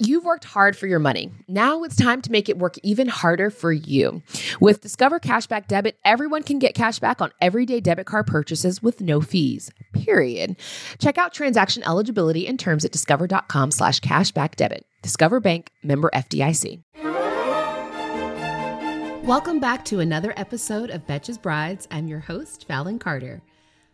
You've worked hard for your money. Now it's time to make it work even harder for you. With Discover Cashback Debit, everyone can get cash back on everyday debit card purchases with no fees. Period. Check out transaction eligibility and terms at discover.com slash cashback debit. Discover Bank member FDIC. Welcome back to another episode of Betches Brides. I'm your host, Fallon Carter.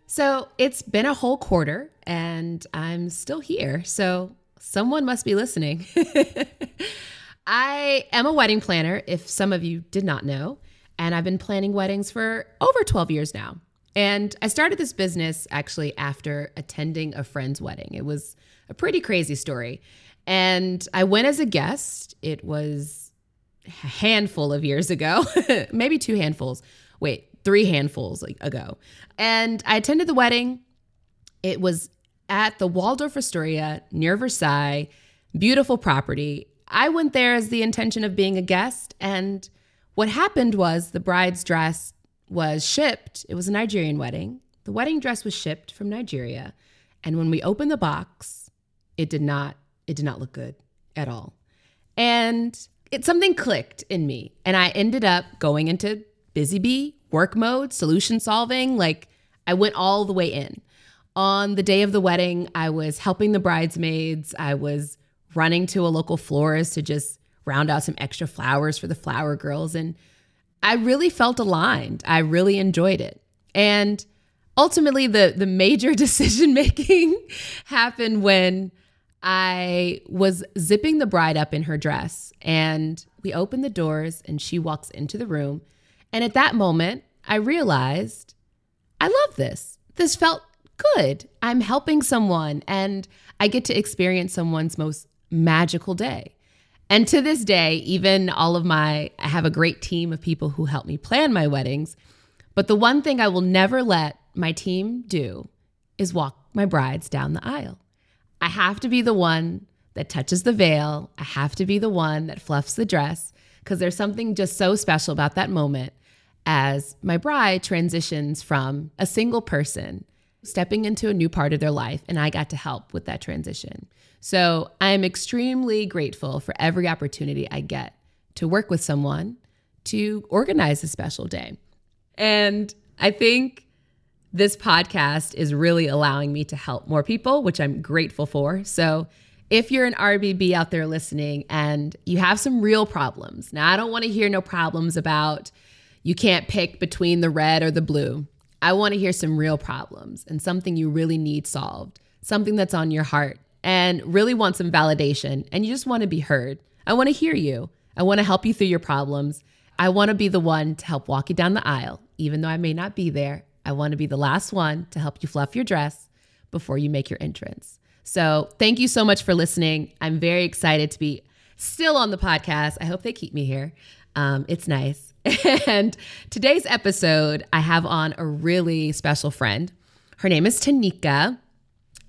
So it's been a whole quarter and I'm still here. So someone must be listening. I am a wedding planner, if some of you did not know, and I've been planning weddings for over 12 years now. And I started this business actually after attending a friend's wedding. It was a pretty crazy story. And I went as a guest. It was a handful of years ago, maybe two handfuls. Wait, three handfuls ago. And I attended the wedding. It was at the Waldorf Astoria near Versailles. Beautiful property. I went there as the intention of being a guest. And what happened was the bride's dress was shipped. It was a Nigerian wedding. The wedding dress was shipped from Nigeria. And when we opened the box, it did not it did not look good at all. And it something clicked in me. And I ended up going into busy bee, work mode, solution solving. Like I went all the way in. On the day of the wedding, I was helping the bridesmaids. I was running to a local florist to just round out some extra flowers for the flower girls. And I really felt aligned. I really enjoyed it. And ultimately, the, the major decision making happened when I was zipping the bride up in her dress. And we opened the doors, and she walks into the room. And at that moment, I realized I love this. This felt good. I'm helping someone and I get to experience someone's most magical day. And to this day, even all of my, I have a great team of people who help me plan my weddings. But the one thing I will never let my team do is walk my brides down the aisle. I have to be the one that touches the veil. I have to be the one that fluffs the dress because there's something just so special about that moment as my bride transitions from a single person stepping into a new part of their life, and I got to help with that transition. So I'm extremely grateful for every opportunity I get to work with someone to organize a special day. And I think this podcast is really allowing me to help more people, which I'm grateful for. So if you're an RBB out there listening and you have some real problems, now I don't want to hear no problems about you can't pick between the red or the blue. I want to hear some real problems and something you really need solved, something that's on your heart and really want some validation and you just want to be heard. I want to hear you. I want to help you through your problems. I want to be the one to help walk you down the aisle, even though I may not be there. I want to be the last one to help you fluff your dress before you make your entrance. So, thank you so much for listening. I'm very excited to be still on the podcast. I hope they keep me here. Um, it's nice. And today's episode, I have on a really special friend. Her name is Tinika,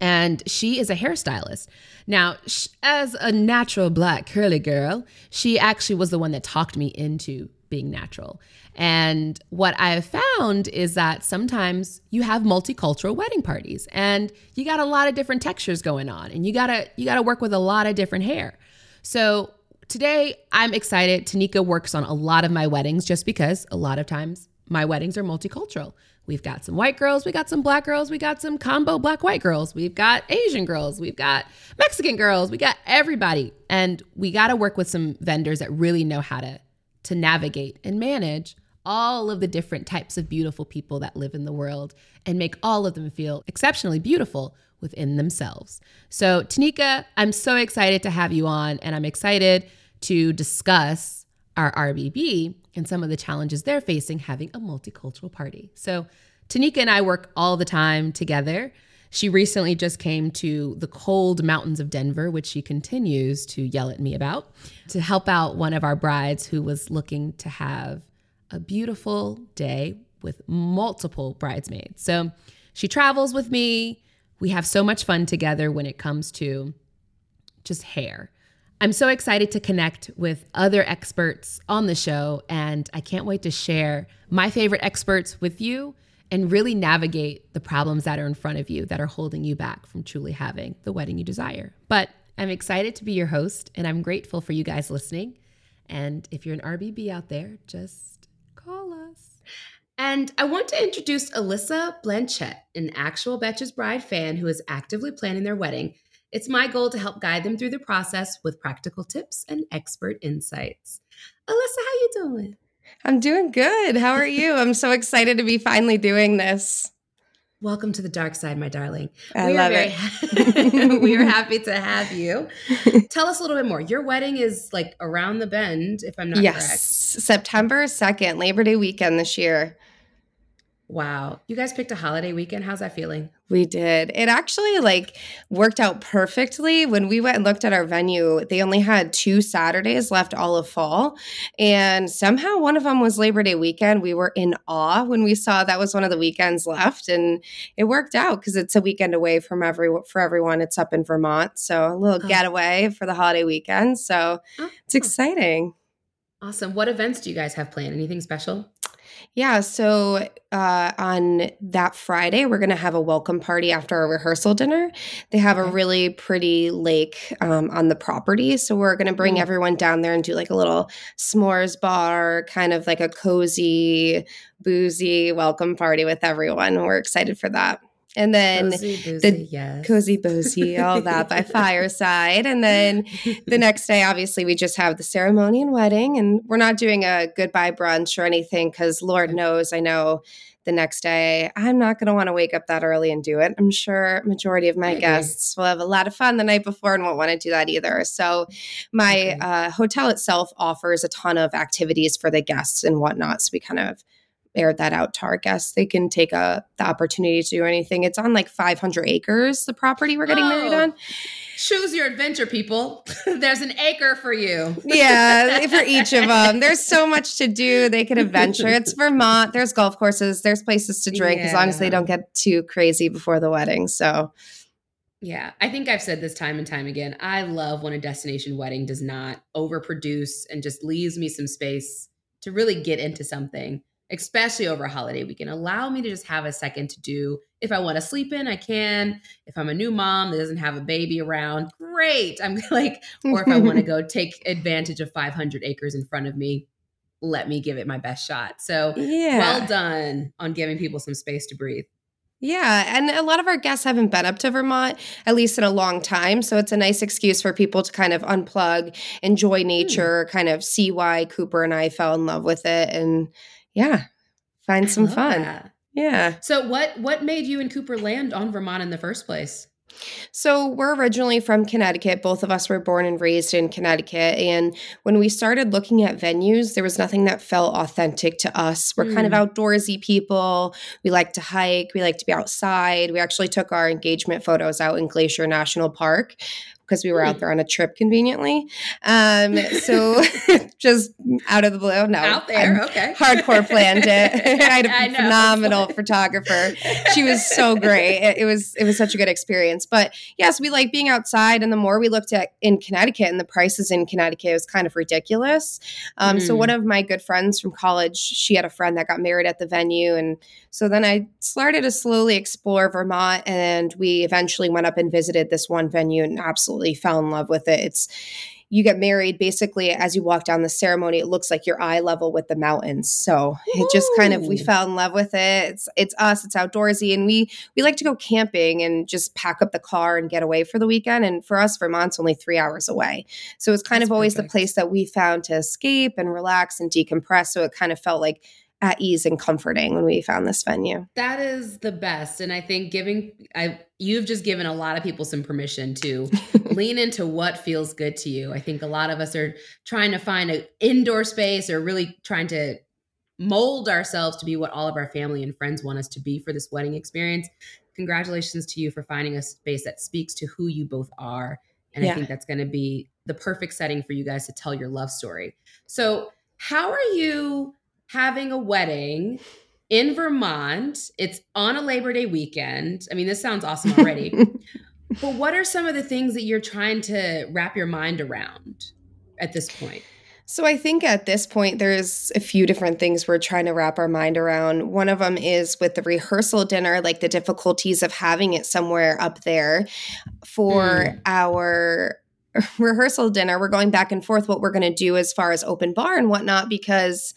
and she is a hairstylist. Now, as a natural black curly girl, she actually was the one that talked me into being natural. And what I have found is that sometimes you have multicultural wedding parties and you got a lot of different textures going on and you got to you got to work with a lot of different hair. So, today I'm excited. Tinika works on a lot of my weddings just because a lot of times my weddings are multicultural. We've got some white girls, we got some black girls, we got some combo black white girls, we've got Asian girls, we've got Mexican girls, we got everybody. And we got to work with some vendors that really know how to to navigate and manage all of the different types of beautiful people that live in the world and make all of them feel exceptionally beautiful within themselves. So, Tinika, I'm so excited to have you on, and I'm excited to discuss our RBB and some of the challenges they're facing having a multicultural party. So, Tinika and I work all the time together. She recently just came to the cold mountains of Denver, which she continues to yell at me about, to help out one of our brides who was looking to have a beautiful day with multiple bridesmaids. So she travels with me. We have so much fun together when it comes to just hair. I'm so excited to connect with other experts on the show, and I can't wait to share my favorite experts with you and really navigate the problems that are in front of you that are holding you back from truly having the wedding you desire. But I'm excited to be your host, and I'm grateful for you guys listening. And if you're an RBB out there, just. And I want to introduce Alyssa Blanchette, an actual Betches Bride fan who is actively planning their wedding. It's my goal to help guide them through the process with practical tips and expert insights. Alyssa, how you doing? I'm doing good. How are you? I'm so excited to be finally doing this. Welcome to the dark side, my darling. I we love it. We are happy to have you. Tell us a little bit more. Your wedding is like around the bend, if I'm not yes. correct. September 2nd, Labor Day weekend this year. Wow. You guys picked a holiday weekend. How's that feeling? We did. It actually like worked out perfectly. When we went and looked at our venue, they only had two Saturdays left all of fall. And somehow one of them was Labor Day weekend. We were in awe when we saw that was one of the weekends left and it worked out because it's a weekend away from every for everyone. It's up in Vermont. So a little oh. getaway for the holiday weekend. So oh. it's exciting. Awesome. What events do you guys have planned? Anything special? Yeah. So uh, on that Friday, we're going to have a welcome party after our rehearsal dinner. They have okay. a really pretty lake um, on the property. So we're going to bring mm. everyone down there and do like a little s'mores bar, kind of like a cozy, boozy welcome party with everyone. We're excited for that. And then cozy, boozy, the yes. cozy boozy, all that by fireside. And then the next day, obviously, we just have the ceremony and wedding. And we're not doing a goodbye brunch or anything because Lord knows I know the next day I'm not going to want to wake up that early and do it. I'm sure majority of my guests will have a lot of fun the night before and won't want to do that either. So my okay. uh, hotel itself offers a ton of activities for the guests and whatnot. So we kind of aired that out to our guests. They can take a the opportunity to do anything. It's on like 500 acres, the property we're getting oh, married on. Choose your adventure, people. There's an acre for you. yeah, for each of them. There's so much to do. They can adventure. It's Vermont. There's golf courses. There's places to drink yeah. as long as they don't get too crazy before the wedding. So yeah, I think I've said this time and time again. I love when a destination wedding does not overproduce and just leaves me some space to really get into something especially over a holiday weekend. Allow me to just have a second to do. If I want to sleep in, I can. If I'm a new mom that doesn't have a baby around, great. I'm like, or if I want to go take advantage of 500 acres in front of me, let me give it my best shot. So, yeah. well done on giving people some space to breathe. Yeah, and a lot of our guests haven't been up to Vermont, at least in a long time. So it's a nice excuse for people to kind of unplug, enjoy hmm. nature, mm. kind of see why Cooper and I fell in love with it. And yeah, find some fun. That. Yeah. So what what made you and Cooper land on Vermont in the first place? So, we're originally from Connecticut. Both of us were born and raised in Connecticut. And when we started looking at venues, there was nothing that felt authentic to us. We're mm. kind of hmm. outdoorsy people. We like to hike, we like to be outside. We actually took our engagement photos out in Glacier National Park because we were out hmm. there on a trip conveniently. Um, so just out of the blue, no, out there, I'm okay, hardcore planned it. I had a I phenomenal photographer. She was so great. It, it, was it was such a good experience. But yes, we like being outside, and the more we looked at in Connecticut and the prices in Connecticut was kind of ridiculous. Um, mm. So one of my good friends from college, she had a friend that got married at the venue, and so then I started to slowly explore Vermont, and we eventually went up and visited this one venue, and absolutely absolutely fell in love with it. It's you get married basically as you walk down the ceremony it looks like you're eye level with the mountains. So it just kind of we fell in love with it. It's it's us it's outdoorsy and we we like to go camping and just pack up the car and get away for the weekend. And for us vermont's only three hours away. So it's kind That's of always perfect. the place that we found to escape and relax and decompress. So it kind of felt like at ease and comforting when we found this venue. That is the best. And I think giving I you've just given a lot of people some permission to lean into what feels good to you. I think a lot of us are trying to find an indoor space or really trying to mold ourselves to be what all of our family and friends want us to be for this wedding experience. Congratulations to you for finding a space that speaks to who you both are. And yeah. I think that's going to be the perfect setting for you guys to tell your love story. So, how are you having a wedding in Vermont. It's on a Labor Day weekend. I mean, this sounds awesome already. but what are some of the things that you're trying to wrap your mind around at this point? So I think at this point, there's a few different things we're trying to wrap our mind around. One of them is with the rehearsal dinner, like the difficulties of having it somewhere up there for mm. our rehearsal dinner, we're going back and forth what we're going to do as far as open bar and whatnot because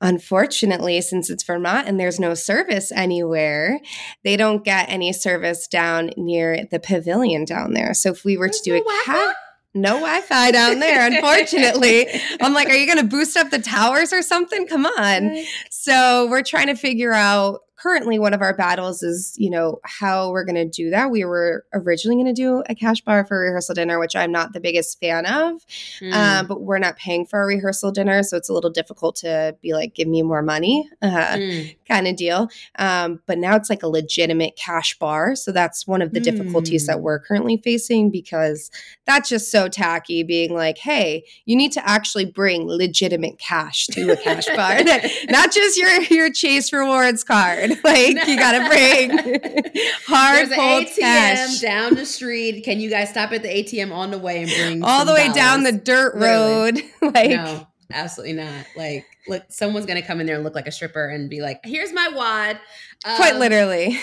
unfortunately, since it's Vermont and there's no service anywhere, they don't get any service down near the pavilion down there. So if we were there's to do no a cat no Wi-Fi down there, unfortunately. I'm like, are you going to boost up the towers or something? Come on. So we're trying to figure out currently one of our battles is, you know, how we're going to do that. We were originally going to do a cash bar for rehearsal dinner, which I'm not the biggest fan of, mm. um, but we're not paying for a rehearsal dinner. So it's a little difficult to be like, give me more money uh, mm. kind of deal. Um, but now it's like a legitimate cash bar. So that's one of the mm. difficulties that mm. we're currently facing because that's just so tacky being like, hey, you need to actually bring legitimate cash to a cash bar, not just your, your Chase Rewards card. like you gotta bring hard There's cold ATM cash down the street. Can you guys stop at the ATM on the way and bring all the way dollars? down the dirt road? like no, absolutely not. Like look, someone's gonna come in there and look like a stripper and be like, "Here's my wad." Um, Quite literally.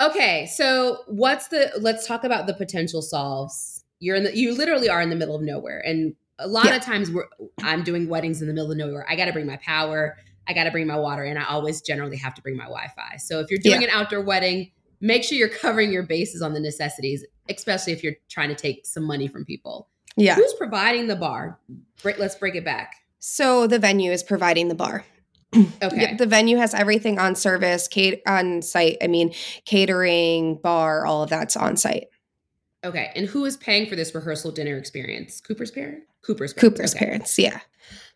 okay, so what's the? Let's talk about the potential solves. You're in the. You literally are in the middle of nowhere, and a lot yeah. of times we're. I'm doing weddings in the middle of nowhere. I got to bring my power. I got to bring my water and I always generally have to bring my Wi Fi. So if you're doing yeah. an outdoor wedding, make sure you're covering your bases on the necessities, especially if you're trying to take some money from people. Yeah. Who's providing the bar? let's break it back. So the venue is providing the bar. Okay. the venue has everything on service, cat- on site. I mean, catering, bar, all of that's on site. Okay. And who is paying for this rehearsal dinner experience? Cooper's parent? Cooper's parents. Cooper's okay. parents, yeah.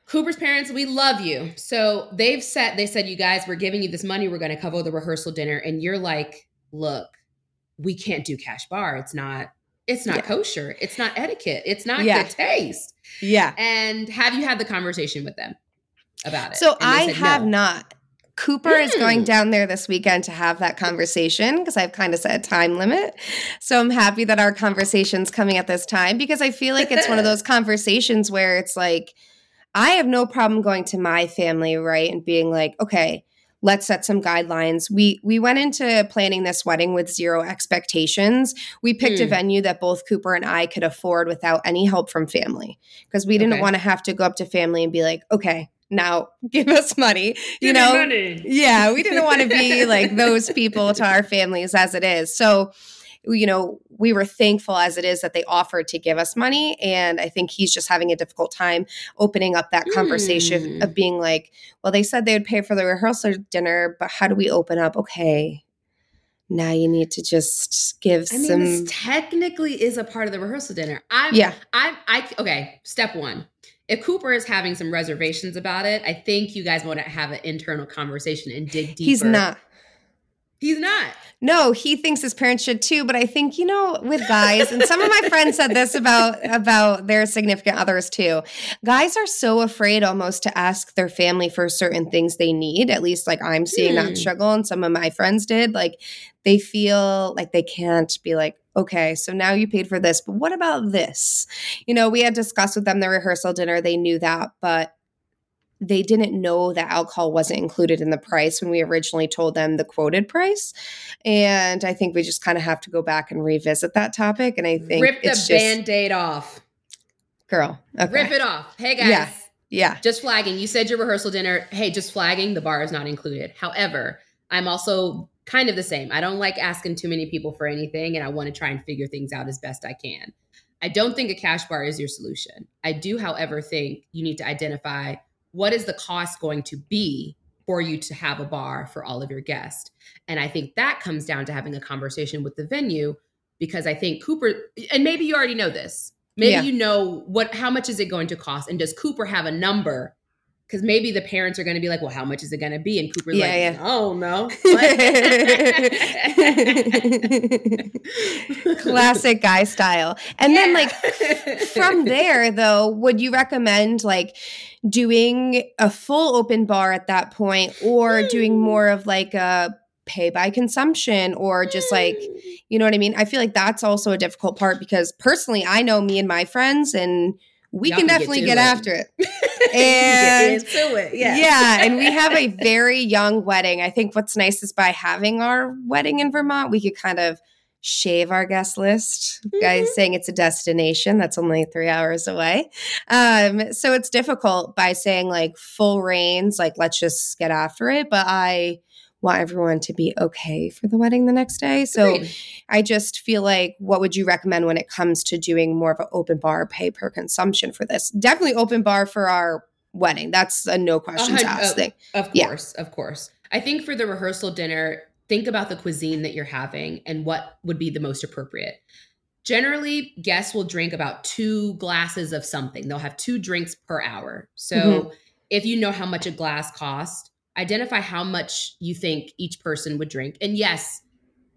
Cooper's parents, we love you. So they've said, they said, you guys, we're giving you this money. We're going to cover the rehearsal dinner. And you're like, look, we can't do cash bar. It's not, it's not yeah. kosher. It's not etiquette. It's not yeah. good taste. Yeah. And have you had the conversation with them about it? So I have no. not. Cooper mm. is going hmm. down there this weekend to have that conversation because I've kind of set a time limit. So I'm happy that our conversation's coming at this time because I feel like it's one of those conversations where it's like, I have no problem going to my family, right, and being like, okay, let's set some guidelines. We we went into planning this wedding with zero expectations. We picked mm. a hmm. venue that both Cooper and I could afford without any help from family because we didn't okay. want to have to go up to family and be like, okay, now give us money. You give know, money. yeah, we didn't want to be like those people to our families as it is. So you know, we were thankful as it is that they offered to give us money. And I think he's just having a difficult time opening up that conversation mm. of being like, well, they said they would pay for the rehearsal dinner, but how do we open up? Okay. Now you need to just give I some. Mean, this technically is a part of the rehearsal dinner. I'm, yeah. I'm, I, okay. Step one. If Cooper is having some reservations about it, I think you guys want to have an internal conversation and dig deeper. He's not. He's not. No, he thinks his parents should too, but I think you know with guys and some of my friends said this about about their significant others too. Guys are so afraid almost to ask their family for certain things they need. At least like I'm seeing that hmm. struggle and some of my friends did. Like they feel like they can't be like, okay, so now you paid for this, but what about this? You know, we had discussed with them the rehearsal dinner, they knew that, but they didn't know that alcohol wasn't included in the price when we originally told them the quoted price. And I think we just kind of have to go back and revisit that topic. And I think rip the band aid off. Girl. Okay. Rip it off. Hey guys. Yeah. Yeah. Just flagging. You said your rehearsal dinner. Hey, just flagging. The bar is not included. However, I'm also kind of the same. I don't like asking too many people for anything, and I want to try and figure things out as best I can. I don't think a cash bar is your solution. I do, however, think you need to identify what is the cost going to be for you to have a bar for all of your guests? And I think that comes down to having a conversation with the venue because I think Cooper, and maybe you already know this. Maybe yeah. you know what how much is it going to cost? And does Cooper have a number because maybe the parents are going to be like, well, how much is it going to be? And Cooper's yeah, like, yeah. oh no. Classic guy style. And yeah. then like from there though, would you recommend like doing a full open bar at that point or mm. doing more of like a pay by consumption or just like hmm. you know what I mean? I feel like that's also a difficult part because personally I know me and my friends and we Y'all can definitely get, get after it. and into it. Yeah. Yeah. And we have a very young wedding. I think what's nice is by having our wedding in Vermont, we could kind of shave our guest list. Mm-hmm. Guys saying it's a destination that's only three hours away. Um, so it's difficult by saying like full reins, like let's just get after it. But I want everyone to be okay for the wedding the next day. So Agreed. I just feel like what would you recommend when it comes to doing more of an open bar pay per consumption for this? Definitely open bar for our wedding. That's a no questions asked thing. Of course, yeah. of course. I think for the rehearsal dinner, think about the cuisine that you're having and what would be the most appropriate. Generally, guests will drink about two glasses of something. They'll have two drinks per hour. So mm-hmm. if you know how much a glass costs, identify how much you think each person would drink. And yes,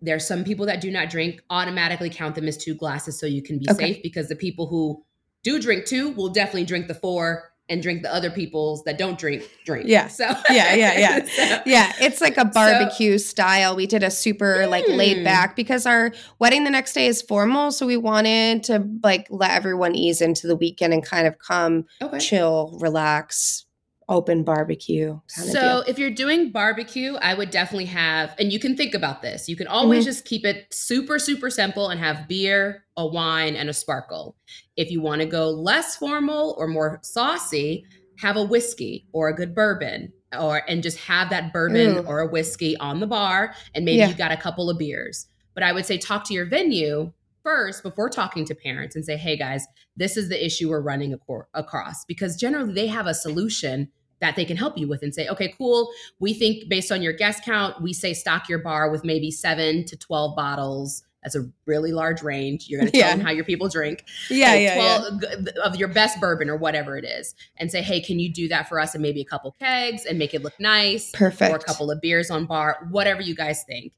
there are some people that do not drink, automatically count them as two glasses so you can be okay. safe because the people who do drink two will definitely drink the four and drink the other people's that don't drink drink. Yeah. So yeah, yeah, yeah, so, yeah. It's like a barbecue so, style. We did a super like laid hmm. back because our wedding the next day is formal, so we wanted to like let everyone ease into the weekend and kind of come okay. chill, relax, open barbecue. so if you're doing barbecue, I would definitely have, and you can think about this. You can always mm-hmm. just keep it super, super simple and have beer, a wine, and a sparkle. If you want to go less formal or more saucy, have a whiskey or a good bourbon or and just have that bourbon Ooh. or a whiskey on the bar and maybe yeah. you got a couple of beers. But I would say talk to your venue first before talking to parents and say, "Hey guys, this is the issue we're running across." Because generally they have a solution that they can help you with and say, okay, cool. We think based on your guest count, we say stock your bar with maybe seven to 12 bottles. That's a really large range. You're going to tell yeah. them how your people drink. Yeah, like yeah, 12 yeah. Of your best bourbon or whatever it is. And say, hey, can you do that for us? And maybe a couple kegs and make it look nice. Perfect. Or a couple of beers on bar, whatever you guys think.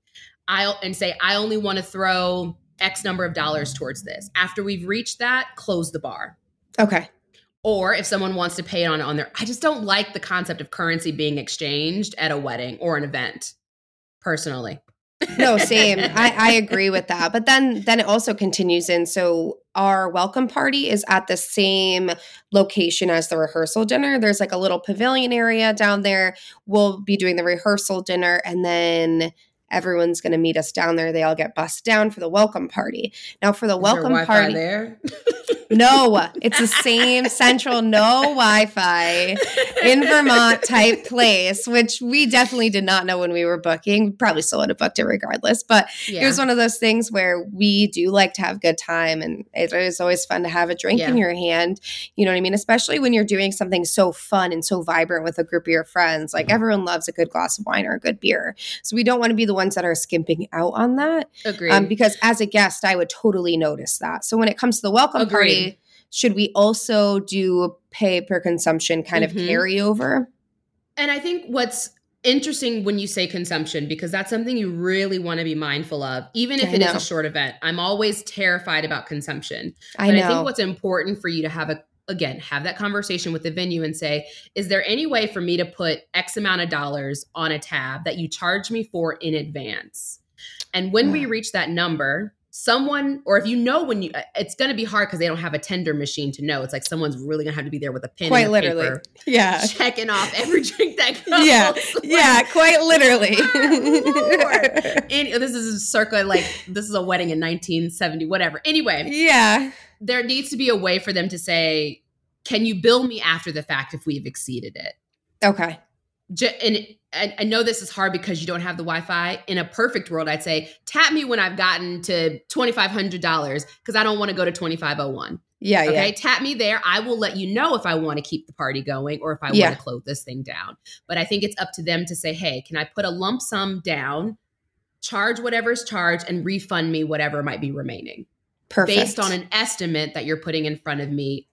I'll and say, I only want to throw X number of dollars towards this. After we've reached that, close the bar. Okay or if someone wants to pay it on on their i just don't like the concept of currency being exchanged at a wedding or an event personally no same. I, I agree with that. But then then it also continues in. So our welcome party is at the same location as the rehearsal dinner. There's like a little pavilion area down there. We'll be doing the rehearsal dinner and then everyone's going to meet us down there they all get bussed down for the welcome party now for the is welcome party there No, it's the same central no Wi-Fi in Vermont type place, which we definitely did not know when we were booking. Probably still would have booked it regardless, but yeah. it was one of those things where we do like to have good time, and it is always fun to have a drink yeah. in your hand. You know what I mean? Especially when you're doing something so fun and so vibrant with a group of your friends. Like mm-hmm. everyone loves a good glass of wine or a good beer, so we don't want to be the ones that are skimping out on that. Agreed. Um, because as a guest, I would totally notice that. So when it comes to the welcome Agreed. party should we also do pay per consumption kind mm-hmm. of carryover? And I think what's interesting when you say consumption because that's something you really want to be mindful of even if I it know. is a short event i'm always terrified about consumption I but know. i think what's important for you to have a again have that conversation with the venue and say is there any way for me to put x amount of dollars on a tab that you charge me for in advance? And when we mm. reach that number someone or if you know when you uh, it's going to be hard because they don't have a tender machine to know. It's like someone's really going to have to be there with a pen quite literally. paper, yeah. checking off every drink that comes yeah yeah quite literally. And this is a circa like this is a wedding in 1970 whatever. Anyway. Yeah there needs to be a way for them to say can you bill me after the fact if we've exceeded it okay and I know this is hard because you don't have the Wi-Fi. In a perfect world, I'd say tap me when I've gotten to twenty five hundred dollars because I don't want to go to twenty five oh one. Yeah, okay. Yeah. Tap me there. I will let you know if I want to keep the party going or if I yeah. want to close this thing down. But I think it's up to them to say, hey, can I put a lump sum down, charge whatever's charged, and refund me whatever might be remaining. Perfect. Based on an estimate that you're putting in front of me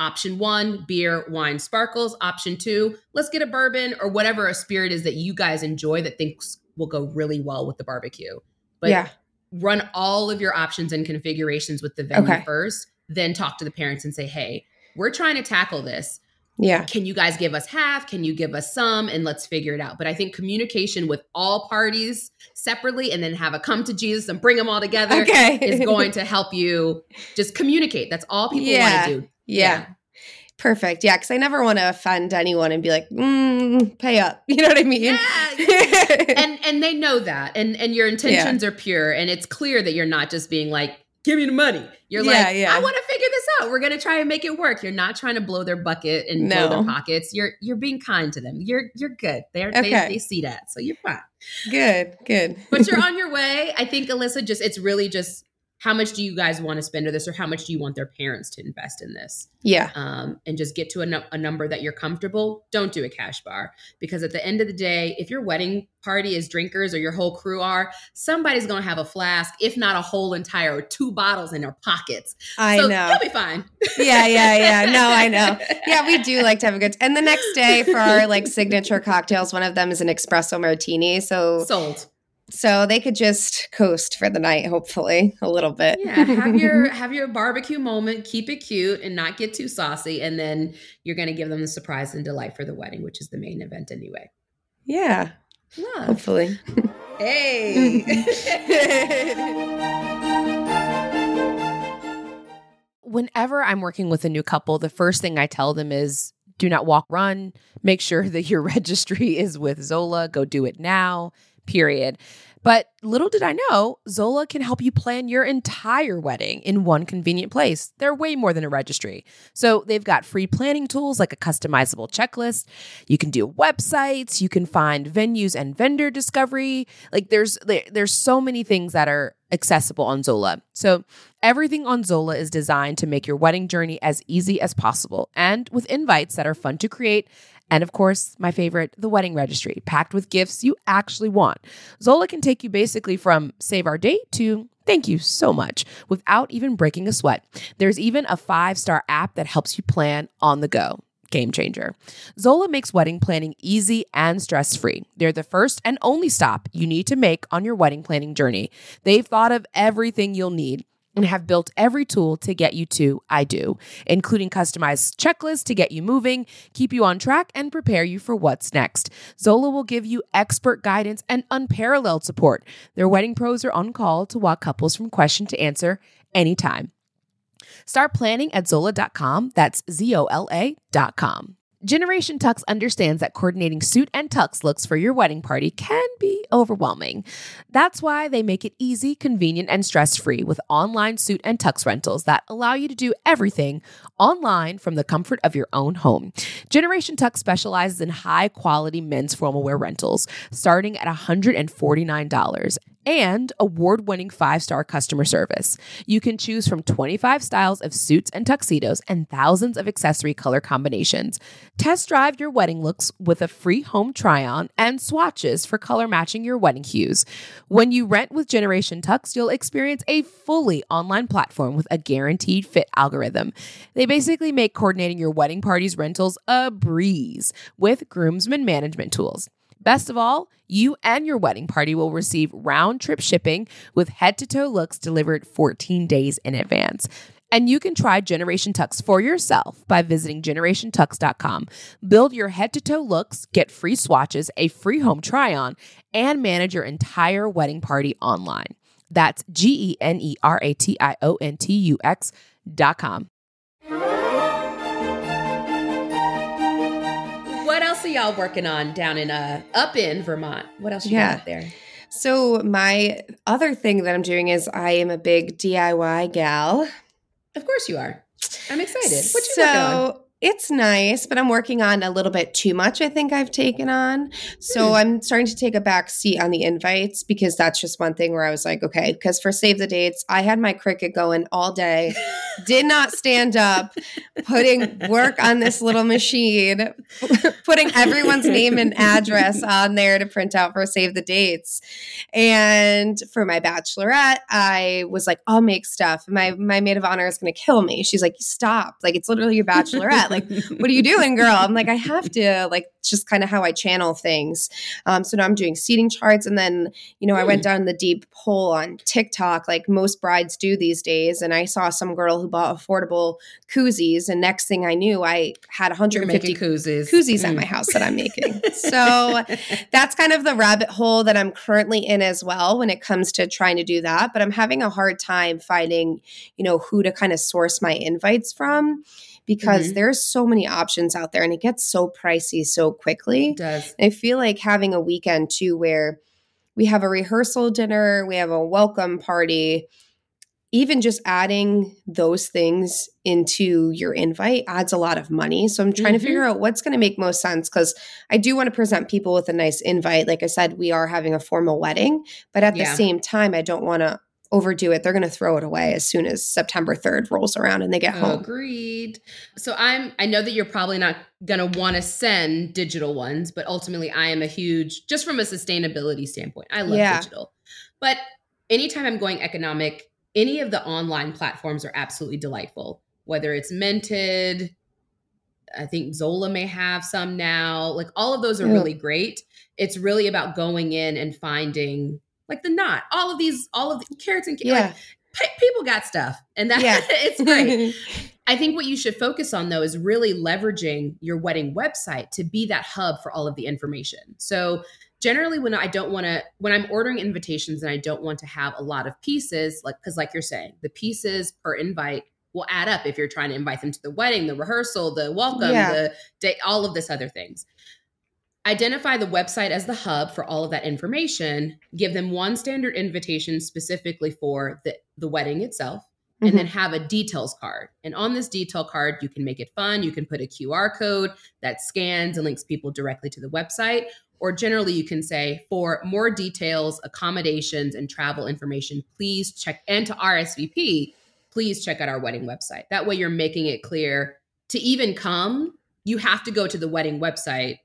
Option one, beer, wine, sparkles. Option two, let's get a bourbon or whatever a spirit is that you guys enjoy that thinks will go really well with the barbecue. But yeah. run all of your options and configurations with the venue okay. first, then talk to the parents and say, hey, we're trying to tackle this. Yeah. Can you guys give us half? Can you give us some? And let's figure it out. But I think communication with all parties separately and then have a come to Jesus and bring them all together okay. is going to help you just communicate. That's all people yeah. want to do. Yeah. Perfect. Yeah, because I never want to offend anyone and be like, mm, "Pay up." You know what I mean? Yeah. and and they know that, and and your intentions yeah. are pure, and it's clear that you're not just being like, "Give me the money." You're yeah, like, yeah. "I want to figure this out. We're gonna try and make it work." You're not trying to blow their bucket and no. blow their pockets. You're you're being kind to them. You're you're good. They're okay. they they see that, so you're fine. Good, good. but you're on your way. I think Alyssa just it's really just how much do you guys want to spend on this or how much do you want their parents to invest in this? Yeah. Um, and just get to a, no- a, number that you're comfortable don't do a cash bar. Because at the end of the day if your wedding party is drinkers or your whole crew are somebody's going to have a flask if not a whole entire two bottles in their pockets. I so know. you'll be fine. Yeah yeah yeah. No i know. Yeah we do like to have a good and the next day for our like signature cocktails one of them is an espresso martini so sold so they could just coast for the night hopefully a little bit. Yeah have your have your barbecue moment keep it cute and not get too saucy and then you're going to give them the surprise and delight for the wedding which is the main event anyway. Yeah, yeah. hopefully. Hey. Whenever i'm working with a new couple the first thing i tell them is do not walk run. Make sure that your registry is with zola. Go do it now period. But little did I know, Zola can help you plan your entire wedding in one convenient place. They're way more than a registry. So they've got free planning tools like a customizable checklist. You can do websites, you can find venues and vendor discovery. Like there's there's so many things that are accessible on Zola. So everything on Zola is designed to make your wedding journey as easy as possible and with invites that are fun to create and of course, my favorite, the wedding registry, packed with gifts you actually want. Zola can take you basically from save our date to thank you so much without even breaking a sweat. There's even a five star app that helps you plan on the go. Game changer. Zola makes wedding planning easy and stress free. They're the first and only stop you need to make on your wedding planning journey. They've thought of everything you'll need and have built every tool to get you to I do, including customized checklists to get you moving, keep you on track, and prepare you for what's next. Zola will give you expert guidance and unparalleled support. Their wedding pros are on call to walk couples from question to answer anytime. Start planning at Zola.com. That's Z O L A.com. Generation Tux understands that coordinating suit and tux looks for your wedding party can be overwhelming. That's why they make it easy, convenient, and stress free with online suit and tux rentals that allow you to do everything online from the comfort of your own home. Generation Tux specializes in high quality men's formal wear rentals starting at $149 and award winning five star customer service. You can choose from 25 styles of suits and tuxedos and thousands of accessory color combinations. Test drive your wedding looks with a free home try on and swatches for color matching your wedding hues. When you rent with Generation Tux, you'll experience a fully online platform with a guaranteed fit algorithm. They basically make coordinating your wedding party's rentals a breeze with groomsmen management tools. Best of all, you and your wedding party will receive round trip shipping with head to toe looks delivered 14 days in advance. And you can try Generation Tux for yourself by visiting generationtux.com. Build your head to toe looks, get free swatches, a free home try on, and manage your entire wedding party online. That's G E N E R A T I O N T U X.com. else are y'all working on down in uh up in Vermont? What else you yeah. got there? So my other thing that I'm doing is I am a big DIY gal. Of course you are. I'm excited. What you so, working on? It's nice, but I'm working on a little bit too much, I think I've taken on. So hmm. I'm starting to take a back seat on the invites because that's just one thing where I was like, okay, because for Save the Dates, I had my Cricut going all day, did not stand up, putting work on this little machine, putting everyone's name and address on there to print out for Save the Dates. And for my bachelorette, I was like, I'll make stuff. My my maid of honor is gonna kill me. She's like, stop. Like it's literally your bachelorette like, what are you doing, girl? I'm like, I have to, like, just kind of how I channel things. Um, so now I'm doing seating charts. And then, you know. I went hmm. down the deep hole on TikTok, like most brides do these days. And I saw some girl who bought affordable koozies. And next thing I knew, I had 150 koozies, koozies mm. at my house that I'm making. so that's kind of the rabbit hole that I'm currently in as well when it comes to trying to do that. But I'm having a hard time finding, you know, who to kind of source my invites from because mm-hmm. there's so many options out there and it gets so pricey so quickly. It does. I feel like having a weekend too where we have a rehearsal dinner, we have a welcome party, even just adding those things into your invite adds a lot of money. So I'm trying mm-hmm. to figure out what's going to make most sense because I do want to present people with a nice invite. Like I said, we are having a formal wedding, but at yeah. the same time, I don't want to overdo it. They're going to throw it away as soon as September 3rd rolls around and they get home. Agreed. So I'm I know that you're probably not going to want to send digital ones, but ultimately I am a huge just from a sustainability standpoint. I love yeah. digital. But anytime I'm going economic any of the online platforms are absolutely delightful, whether it's Minted, I think Zola may have some now. Like all of those are yeah. really great. It's really about going in and finding like the knot, all of these, all of the carrots and yeah. Like, people got stuff, and that yeah. it's great. I think what you should focus on though is really leveraging your wedding website to be that hub for all of the information. So generally when i don't want to when i'm ordering invitations and i don't want to have a lot of pieces like because like you're saying the pieces per invite will add up if you're trying to invite them to the wedding the rehearsal the welcome yeah. the day all of this other things identify the website as the hub for all of that information give them one standard invitation specifically for the, the wedding itself and mm-hmm. then have a details card. And on this detail card, you can make it fun. You can put a QR code that scans and links people directly to the website, or generally, you can say, for more details, accommodations, and travel information, please check, and to RSVP, please check out our wedding website. That way, you're making it clear to even come, you have to go to the wedding website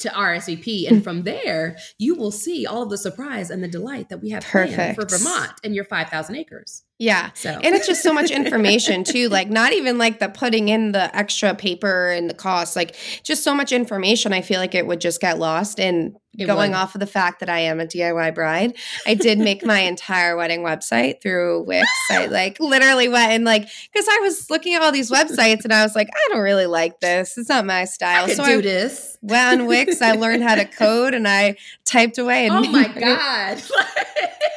to RSVP. And from there, you will see all of the surprise and the delight that we have Perfect. for Vermont and your 5,000 acres. Yeah. So. And it's just so much information too. Like not even like the putting in the extra paper and the cost, like just so much information. I feel like it would just get lost. And it going would. off of the fact that I am a DIY bride, I did make my entire wedding website through Wix. I like literally went and like because I was looking at all these websites and I was like, I don't really like this. It's not my style. I so do I this. went on Wix. I learned how to code and I typed away. And oh my god!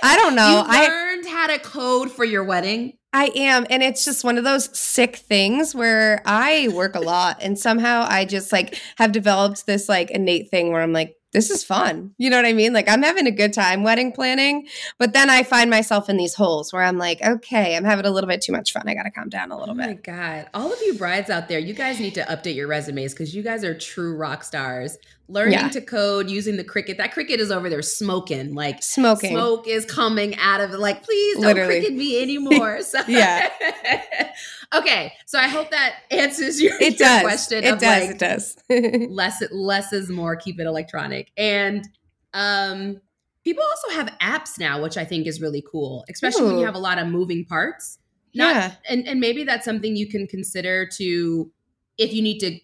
I don't know. I how to code for your wedding. I am. And it's just one of those sick things where I work a lot and somehow I just like have developed this like innate thing where I'm like, this is fun. You know what I mean? Like I'm having a good time wedding planning, but then I find myself in these holes where I'm like, okay, I'm having a little bit too much fun. I got to calm down a little oh bit. Oh my God. All of you brides out there, you guys need to update your resumes because you guys are true rock stars. Learning yeah. to code using the Cricut. That Cricut is over there smoking. Like smoking. Smoke is coming out of it. Like, please don't Literally. Cricut me anymore. So yeah. okay. So I hope that answers your, it your does. question. It does. Like, it does. less less is more. Keep it electronic. And um people also have apps now, which I think is really cool, especially Ooh. when you have a lot of moving parts. Not, yeah. And and maybe that's something you can consider to if you need to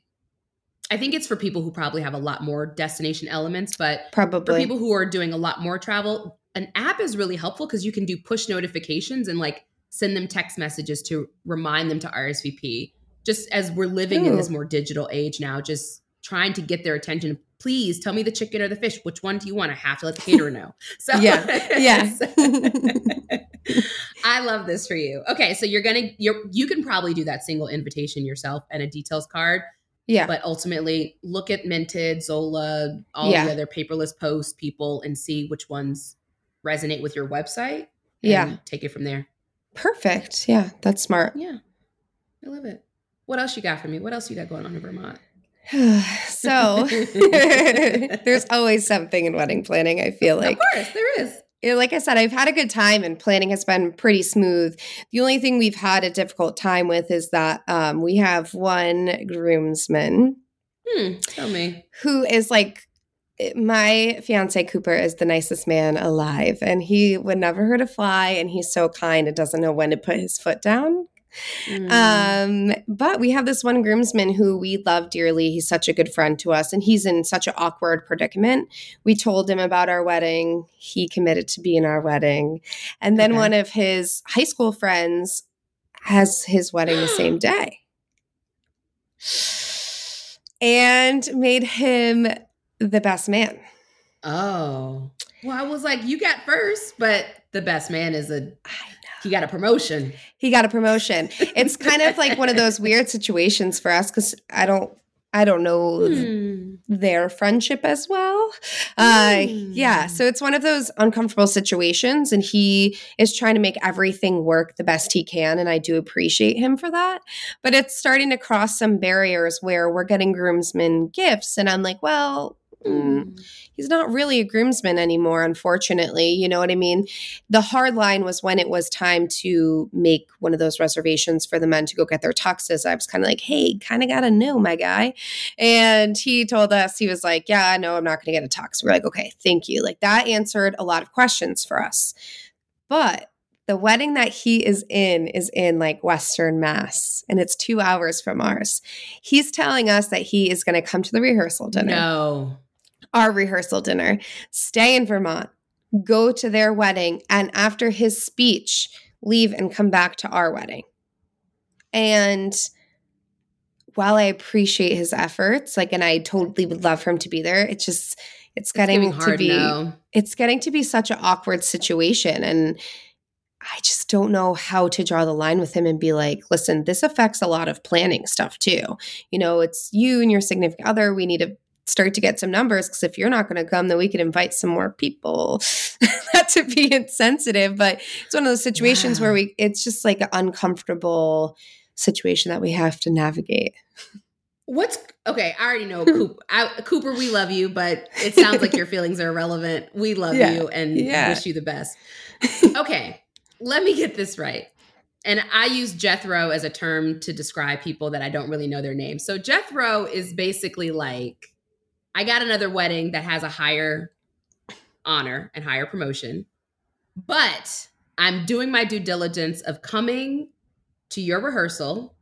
I think it's for people who probably have a lot more destination elements, but probably for people who are doing a lot more travel, an app is really helpful because you can do push notifications and like send them text messages to remind them to RSVP. Just as we're living Ooh. in this more digital age now, just trying to get their attention. Please tell me the chicken or the fish. Which one do you want? I have to let the caterer know. So yeah, yeah. I love this for you. Okay, so you're gonna you you can probably do that single invitation yourself and a details card yeah. But ultimately, look at Minted, Zola, all yeah. the other paperless post people and see which ones resonate with your website. yeah. Take it from there. Perfect. Yeah. That's smart. Yeah. I love it. What else you got for me? What else you got going on in Vermont? so there's always something in wedding planning, I feel like. Of course, there is like I said, I've had a good time and planning has been pretty smooth. The only thing we've had a difficult time with is that um, we have one groomsman. Hmm, tell me. Who is like, my fiance Cooper is the nicest man alive, and he would never hurt a fly, and he's so kind and doesn't know when to put his foot down. Mm. Um, but we have this one groomsman who we love dearly. He's such a good friend to us, and he's in such an awkward predicament. We told him about our wedding. He committed to be in our wedding. And then okay. one of his high school friends has his wedding the same day and made him the best man. Oh. Well, I was like, you got first, but the best man is a he got a promotion. He got a promotion. It's kind of like one of those weird situations for us because I don't I don't know hmm. their friendship as well. Uh, Yeah. Hmm. So it's one of those uncomfortable situations, and he is trying to make everything work the best he can. And I do appreciate him for that. But it's starting to cross some barriers where we're getting groomsmen gifts. And I'm like, well, Mm, he's not really a groomsman anymore, unfortunately. You know what I mean? The hard line was when it was time to make one of those reservations for the men to go get their tuxes. I was kind of like, hey, kind of got to know my guy. And he told us, he was like, yeah, no, I'm not going to get a tux. We're like, okay, thank you. Like that answered a lot of questions for us. But the wedding that he is in is in like Western Mass and it's two hours from ours. He's telling us that he is going to come to the rehearsal dinner. No our rehearsal dinner, stay in Vermont, go to their wedding, and after his speech, leave and come back to our wedding. And while I appreciate his efforts, like, and I totally would love for him to be there, it's just, it's getting it's to be, now. it's getting to be such an awkward situation. And I just don't know how to draw the line with him and be like, listen, this affects a lot of planning stuff too. You know, it's you and your significant other. We need to start to get some numbers because if you're not going to come then we could invite some more people not to be insensitive but it's one of those situations where we it's just like an uncomfortable situation that we have to navigate what's okay i already know cooper, I, cooper we love you but it sounds like your feelings are irrelevant we love yeah. you and yeah. wish you the best okay let me get this right and I use Jethro as a term to describe people that I don't really know their name. So Jethro is basically like I got another wedding that has a higher honor and higher promotion, but I'm doing my due diligence of coming to your rehearsal.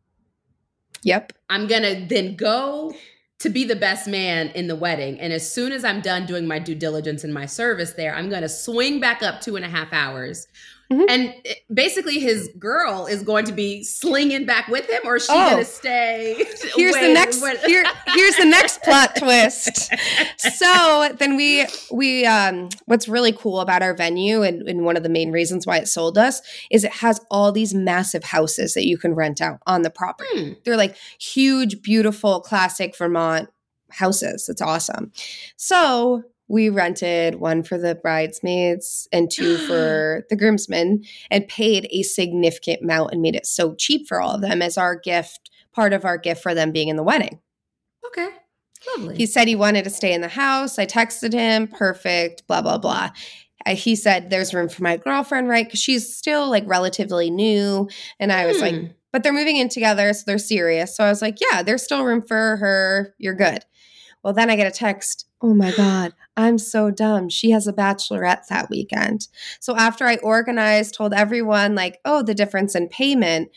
Yep. I'm going to then go to be the best man in the wedding. And as soon as I'm done doing my due diligence and my service there, I'm going to swing back up two and a half hours Mm-hmm. And basically, his girl is going to be slinging back with him, or is she oh. going to stay? Here's the next. Here, here's the next plot twist. So then we we um, what's really cool about our venue, and, and one of the main reasons why it sold us is it has all these massive houses that you can rent out on the property. Hmm. They're like huge, beautiful, classic Vermont houses. It's awesome. So we rented one for the bridesmaids and two for the groomsmen and paid a significant amount and made it so cheap for all of them as our gift, part of our gift for them being in the wedding. Okay. Lovely. He said he wanted to stay in the house. I texted him, perfect, blah, blah, blah. he said, There's room for my girlfriend, right? Because she's still like relatively new. And I was like, hmm. But they're moving in together, so they're serious. So I was like, Yeah, there's still room for her. You're good. Well, then I get a text Oh my God, I'm so dumb. She has a bachelorette that weekend. So after I organized, told everyone, like, oh, the difference in payment,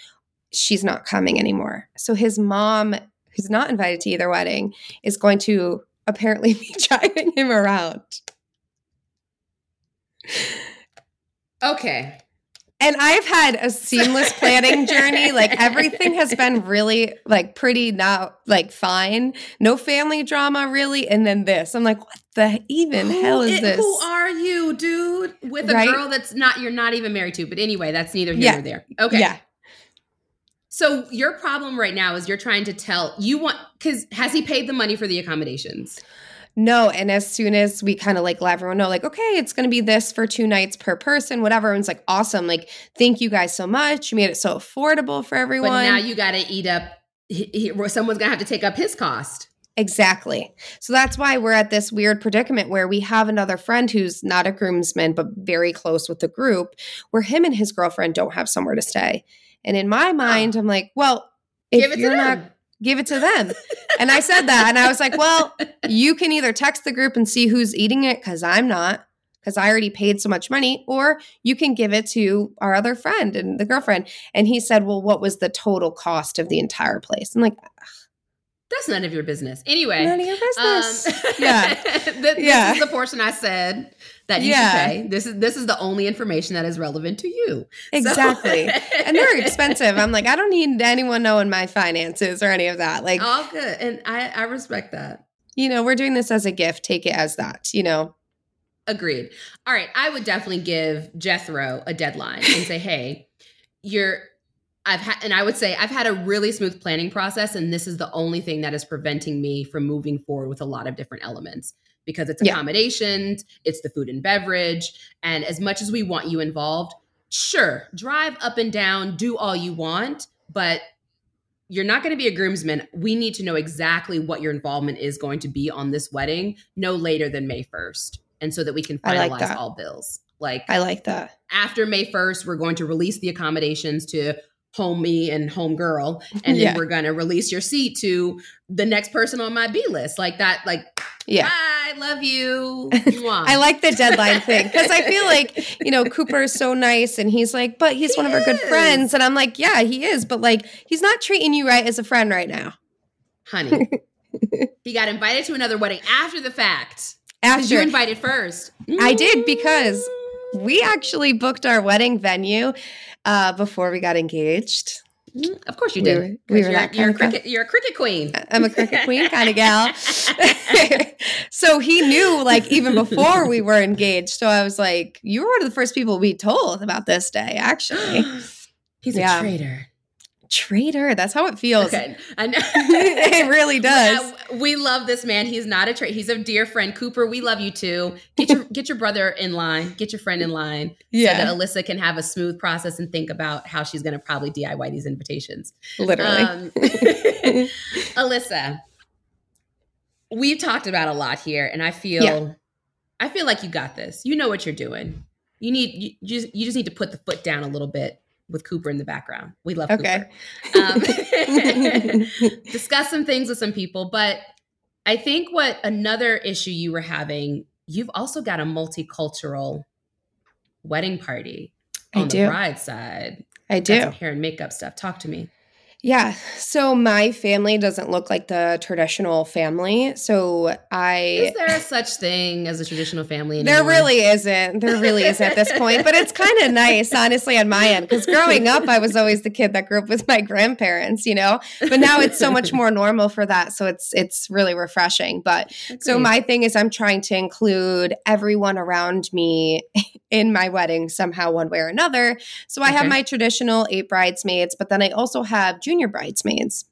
she's not coming anymore. So his mom, who's not invited to either wedding, is going to apparently be driving him around. Okay and I've had a seamless planning journey. Like everything has been really like pretty now like fine. No family drama really. And then this. I'm like, what the even who, hell is it, this? Who are you, dude? With a right? girl that's not you're not even married to. But anyway, that's neither here yeah. nor there. Okay. Yeah. So your problem right now is you're trying to tell you want because has he paid the money for the accommodations? No. And as soon as we kind of like let everyone know, like, okay, it's going to be this for two nights per person, whatever. Everyone's like, awesome. Like, thank you guys so much. You made it so affordable for everyone. But now you got to eat up, he, he, someone's going to have to take up his cost. Exactly. So that's why we're at this weird predicament where we have another friend who's not a groomsman, but very close with the group, where him and his girlfriend don't have somewhere to stay. And in my mind, oh. I'm like, well, if you're not give it to them. and I said that. And I was like, well, you can either text the group and see who's eating it because I'm not, because I already paid so much money, or you can give it to our other friend and the girlfriend. And he said, well, what was the total cost of the entire place? I'm like, that's none of your business. Anyway, none of your business. Um, yeah, this yeah. is the portion I said that you yeah. should pay. This is this is the only information that is relevant to you. Exactly. So. and they're expensive. I'm like, I don't need anyone knowing my finances or any of that. Like all good. And I, I respect that. You know, we're doing this as a gift. Take it as that, you know. Agreed. All right. I would definitely give Jethro a deadline and say, hey, you're I've had, and I would say I've had a really smooth planning process, and this is the only thing that is preventing me from moving forward with a lot of different elements because it's accommodations, yeah. it's the food and beverage, and as much as we want you involved, sure, drive up and down, do all you want, but you're not going to be a groomsman. We need to know exactly what your involvement is going to be on this wedding no later than May 1st. And so that we can finalize like all bills. Like I like that. After May 1st, we're going to release the accommodations to homie and homegirl mm-hmm. and then we're to release your seat to the next person on my B list. Like that like yeah. I love you. I like the deadline thing because I feel like, you know, Cooper is so nice and he's like, but he's he one of our good friends. And I'm like, yeah, he is. But like, he's not treating you right as a friend right now. Honey, he got invited to another wedding after the fact. After you invited first. I did because mm. We actually booked our wedding venue uh, before we got engaged. Mm-hmm. Of course you did. We were, we were you're, you're a cricket. You're a cricket queen. I'm a cricket queen kind of gal. so he knew, like, even before we were engaged. So I was like, "You were one of the first people we told about this day." Actually, he's yeah. a traitor traitor. That's how it feels. Okay. I know. it really does. Yeah, we love this man. He's not a traitor. He's a dear friend. Cooper, we love you too. Get your get your brother in line. Get your friend in line. Yeah. So that Alyssa can have a smooth process and think about how she's gonna probably DIY these invitations. Literally. Um, Alyssa, we've talked about a lot here, and I feel yeah. I feel like you got this. You know what you're doing. You need you, you just you just need to put the foot down a little bit with Cooper in the background. We love okay. Cooper. Um, discuss some things with some people, but I think what another issue you were having, you've also got a multicultural wedding party on I do. the bride side. I do. hair and makeup stuff. Talk to me. Yeah. So my family doesn't look like the traditional family. So I Is there a such thing as a traditional family anymore? There really isn't. There really isn't at this point, but it's kind of nice honestly on my end cuz growing up I was always the kid that grew up with my grandparents, you know. But now it's so much more normal for that, so it's it's really refreshing. But so my thing is I'm trying to include everyone around me in my wedding somehow one way or another. So I okay. have my traditional eight bridesmaids, but then I also have junior bridesmaids.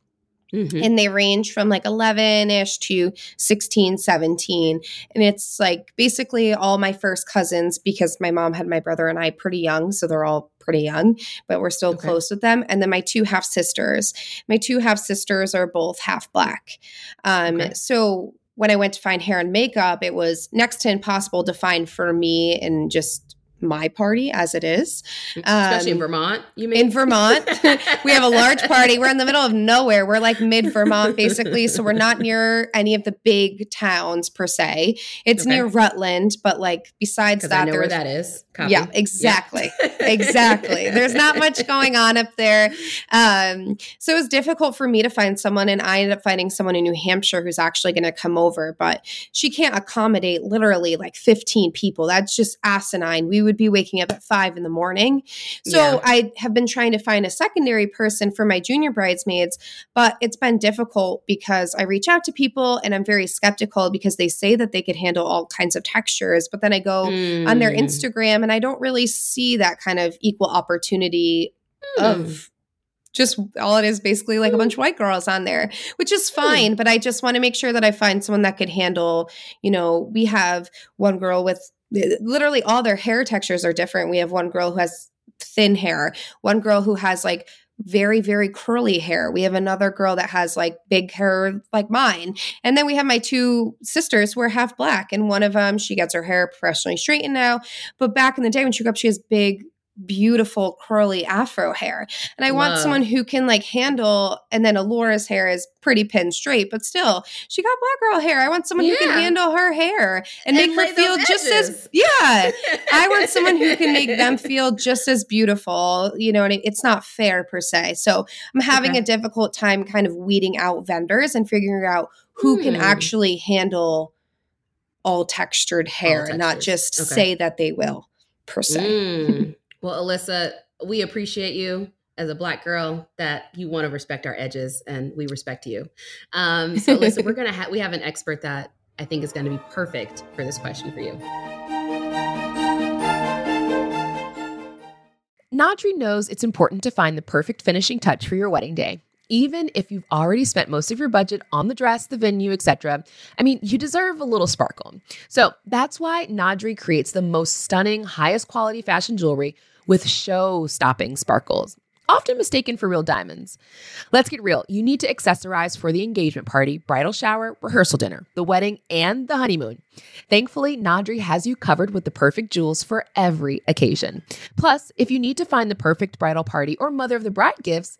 Mm-hmm. And they range from like 11 ish to 16, 17. And it's like basically all my first cousins because my mom had my brother and I pretty young. So they're all pretty young, but we're still okay. close with them. And then my two half sisters. My two half sisters are both half black. Um, okay. So when I went to find hair and makeup, it was next to impossible to find for me and just my party as it is. Especially um, in Vermont, you mean? In Vermont. we have a large party. We're in the middle of nowhere. We're like mid Vermont, basically. So we're not near any of the big towns per se. It's okay. near Rutland, but like besides that, I know where that is. Copy. Yeah, exactly. Exactly. There's not much going on up there. Um, so it was difficult for me to find someone, and I ended up finding someone in New Hampshire who's actually going to come over, but she can't accommodate literally like 15 people. That's just asinine. We would be waking up at five in the morning. So yeah. I have been trying to find a secondary person for my junior bridesmaids, but it's been difficult because I reach out to people and I'm very skeptical because they say that they could handle all kinds of textures, but then I go mm. on their hmm. Instagram and I don't really see that kind of equal opportunity mm. of just all it is basically like a bunch of white girls on there, which is fine. Mm. But I just want to make sure that I find someone that could handle, you know, we have one girl with literally all their hair textures are different. We have one girl who has thin hair, one girl who has like very very curly hair. We have another girl that has like big hair like mine. And then we have my two sisters who are half black and one of them she gets her hair professionally straightened now. But back in the day when she grew up she has big beautiful curly afro hair. And I Love. want someone who can like handle and then Alora's hair is pretty pin straight, but still she got black girl hair. I want someone yeah. who can handle her hair and, and make her feel just as yeah. I want someone who can make them feel just as beautiful, you know, and it, it's not fair per se. So I'm having okay. a difficult time kind of weeding out vendors and figuring out who hmm. can actually handle all textured hair and not just okay. say that they will per se. Mm. Well, Alyssa, we appreciate you as a black girl that you want to respect our edges and we respect you. Um, so Alyssa, we're gonna have we have an expert that I think is gonna be perfect for this question for you. Nadri knows it's important to find the perfect finishing touch for your wedding day. Even if you've already spent most of your budget on the dress, the venue, etc. I mean, you deserve a little sparkle. So that's why Nadri creates the most stunning, highest quality fashion jewelry with show stopping sparkles often mistaken for real diamonds. Let's get real. You need to accessorize for the engagement party, bridal shower, rehearsal dinner, the wedding, and the honeymoon. Thankfully, Nadri has you covered with the perfect jewels for every occasion. Plus, if you need to find the perfect bridal party or mother of the bride gifts,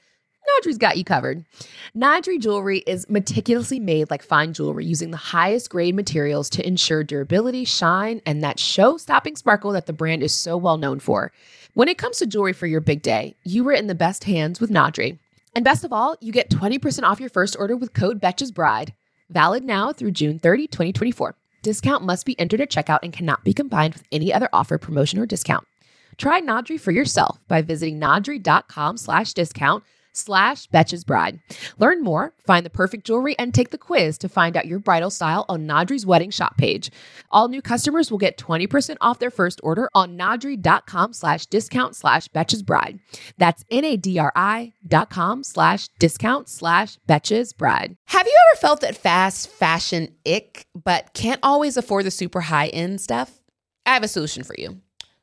Nadri's got you covered. Nadri jewelry is meticulously made like fine jewelry using the highest grade materials to ensure durability, shine, and that show stopping sparkle that the brand is so well known for. When it comes to jewelry for your big day, you were in the best hands with Nadri. And best of all, you get 20% off your first order with code BETCHESBRIDE. Valid now through June 30, 2024. Discount must be entered at checkout and cannot be combined with any other offer, promotion, or discount. Try Nadri for yourself by visiting nadri.com slash discount slash Betches Bride. Learn more, find the perfect jewelry, and take the quiz to find out your bridal style on Nadri's wedding shop page. All new customers will get 20% off their first order on nadri.com slash discount slash Betches Bride. That's N-A-D-R-I dot com slash discount slash Betches Bride. Have you ever felt that fast fashion ick, but can't always afford the super high end stuff? I have a solution for you.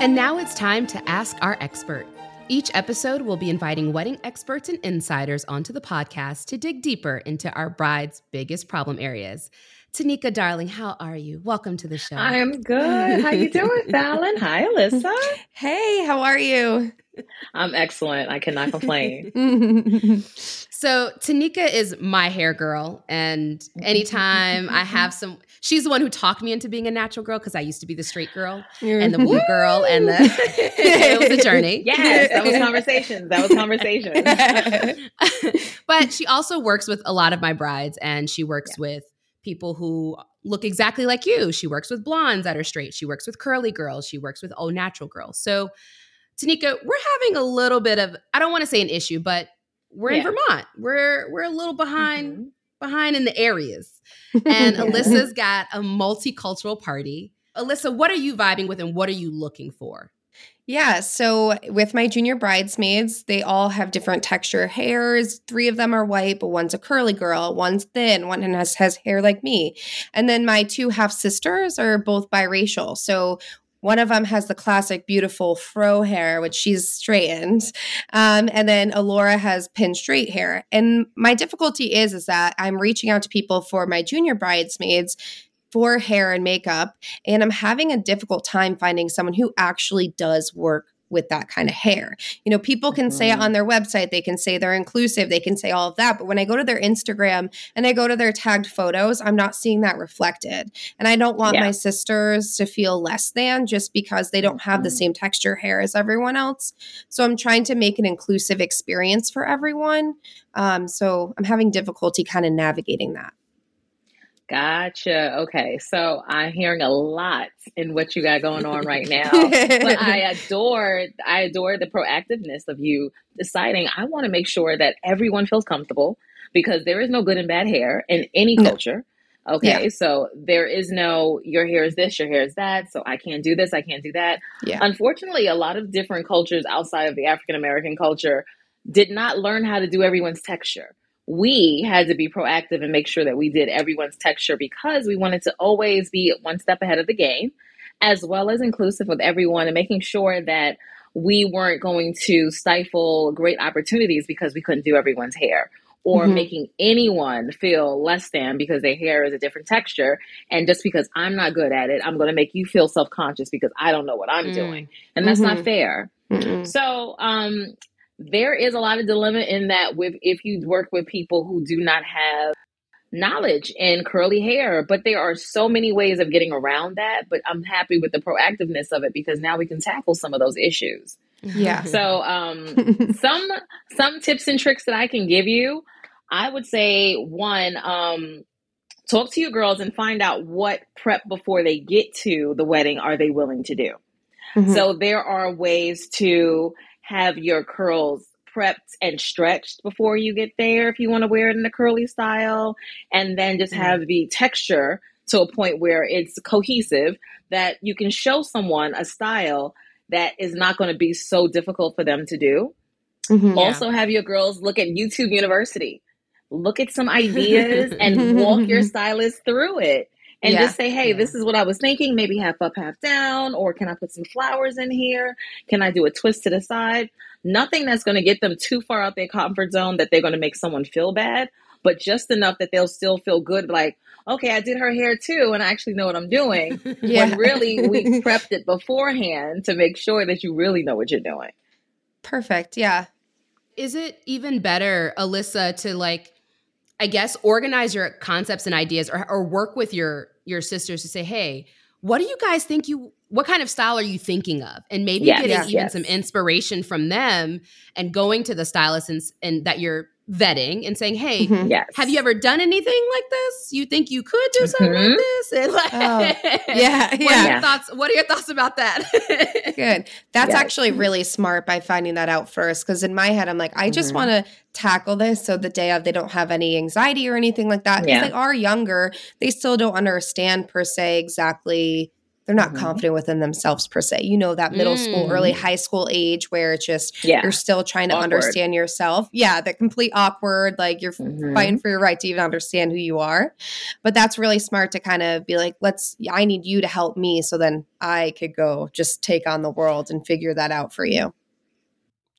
And now it's time to ask our expert. Each episode, we'll be inviting wedding experts and insiders onto the podcast to dig deeper into our bride's biggest problem areas. Tinika, darling, how are you? Welcome to the show. I'm good. How you doing, Fallon? Hi, Alyssa. Hey, how are you? I'm excellent. I cannot complain. so Tinika is my hair girl, and anytime I have some, she's the one who talked me into being a natural girl because I used to be the straight girl and the blue girl, and the it was a journey. Yes, that was conversations. That was conversations. but she also works with a lot of my brides, and she works yeah. with people who look exactly like you. She works with blondes that are straight. She works with curly girls. She works with all natural girls. So Tinika, we're having a little bit of I don't want to say an issue, but we're yeah. in Vermont. We're we're a little behind mm-hmm. behind in the areas. And Alyssa's got a multicultural party. Alyssa, what are you vibing with and what are you looking for? Yeah, so with my junior bridesmaids, they all have different texture hairs. Three of them are white, but one's a curly girl, one's thin, one has, has hair like me. And then my two half sisters are both biracial. So one of them has the classic beautiful fro hair, which she's straightened. Um, and then Alora has pin straight hair. And my difficulty is, is that I'm reaching out to people for my junior bridesmaids for hair and makeup. And I'm having a difficult time finding someone who actually does work with that kind of hair. You know, people can say it mm-hmm. on their website, they can say they're inclusive, they can say all of that. But when I go to their Instagram and I go to their tagged photos, I'm not seeing that reflected. And I don't want yeah. my sisters to feel less than just because they don't have the mm-hmm. same texture hair as everyone else. So I'm trying to make an inclusive experience for everyone. Um, so I'm having difficulty kind of navigating that. Gotcha. Okay. So I'm hearing a lot in what you got going on right now. but I adore I adore the proactiveness of you deciding I want to make sure that everyone feels comfortable, because there is no good and bad hair in any culture. Okay, yeah. so there is no your hair is this, your hair is that, so I can't do this, I can't do that. Yeah. Unfortunately, a lot of different cultures outside of the African American culture did not learn how to do everyone's texture. We had to be proactive and make sure that we did everyone's texture because we wanted to always be one step ahead of the game, as well as inclusive with everyone and making sure that we weren't going to stifle great opportunities because we couldn't do everyone's hair or mm-hmm. making anyone feel less than because their hair is a different texture. And just because I'm not good at it, I'm going to make you feel self conscious because I don't know what I'm mm. doing. And that's mm-hmm. not fair. Mm-hmm. So, um, there is a lot of dilemma in that with if you work with people who do not have knowledge in curly hair but there are so many ways of getting around that but i'm happy with the proactiveness of it because now we can tackle some of those issues yeah so um some some tips and tricks that i can give you I would say one, um, talk to your girls and find out what prep before they get to the wedding are they willing to do. Mm-hmm. So there are ways to have your curls prepped and stretched before you get there if you want to wear it in the curly style and then just mm-hmm. have the texture to a point where it's cohesive that you can show someone a style that is not going to be so difficult for them to do. Mm-hmm, also yeah. have your girls look at YouTube University look at some ideas and walk your stylist through it and yeah. just say, hey, yeah. this is what I was thinking. Maybe half up, half down, or can I put some flowers in here? Can I do a twist to the side? Nothing that's going to get them too far out their comfort zone that they're going to make someone feel bad, but just enough that they'll still feel good, like, okay, I did her hair too, and I actually know what I'm doing. yeah. When really we prepped it beforehand to make sure that you really know what you're doing. Perfect. Yeah. Is it even better, Alyssa, to like I guess organize your concepts and ideas or, or work with your your sisters to say, hey, what do you guys think you what kind of style are you thinking of? And maybe yes, getting yes, even yes. some inspiration from them and going to the stylist and, and that you're vetting and saying, "Hey, mm-hmm. yes. have you ever done anything like this? You think you could do something mm-hmm. like this?" And like, oh, yeah, what yeah. Are your thoughts? What are your thoughts about that? Good. That's yes. actually really smart by finding that out first. Because in my head, I'm like, I just mm-hmm. want to tackle this so the day of they don't have any anxiety or anything like that. Because yeah. they are younger, they still don't understand per se exactly they're not mm-hmm. confident within themselves per se. You know that middle mm. school, early mm. high school age where it's just yeah. you're still trying to awkward. understand yourself. Yeah, the complete awkward, like you're mm-hmm. fighting for your right to even understand who you are. But that's really smart to kind of be like, let's I need you to help me so then I could go just take on the world and figure that out for you.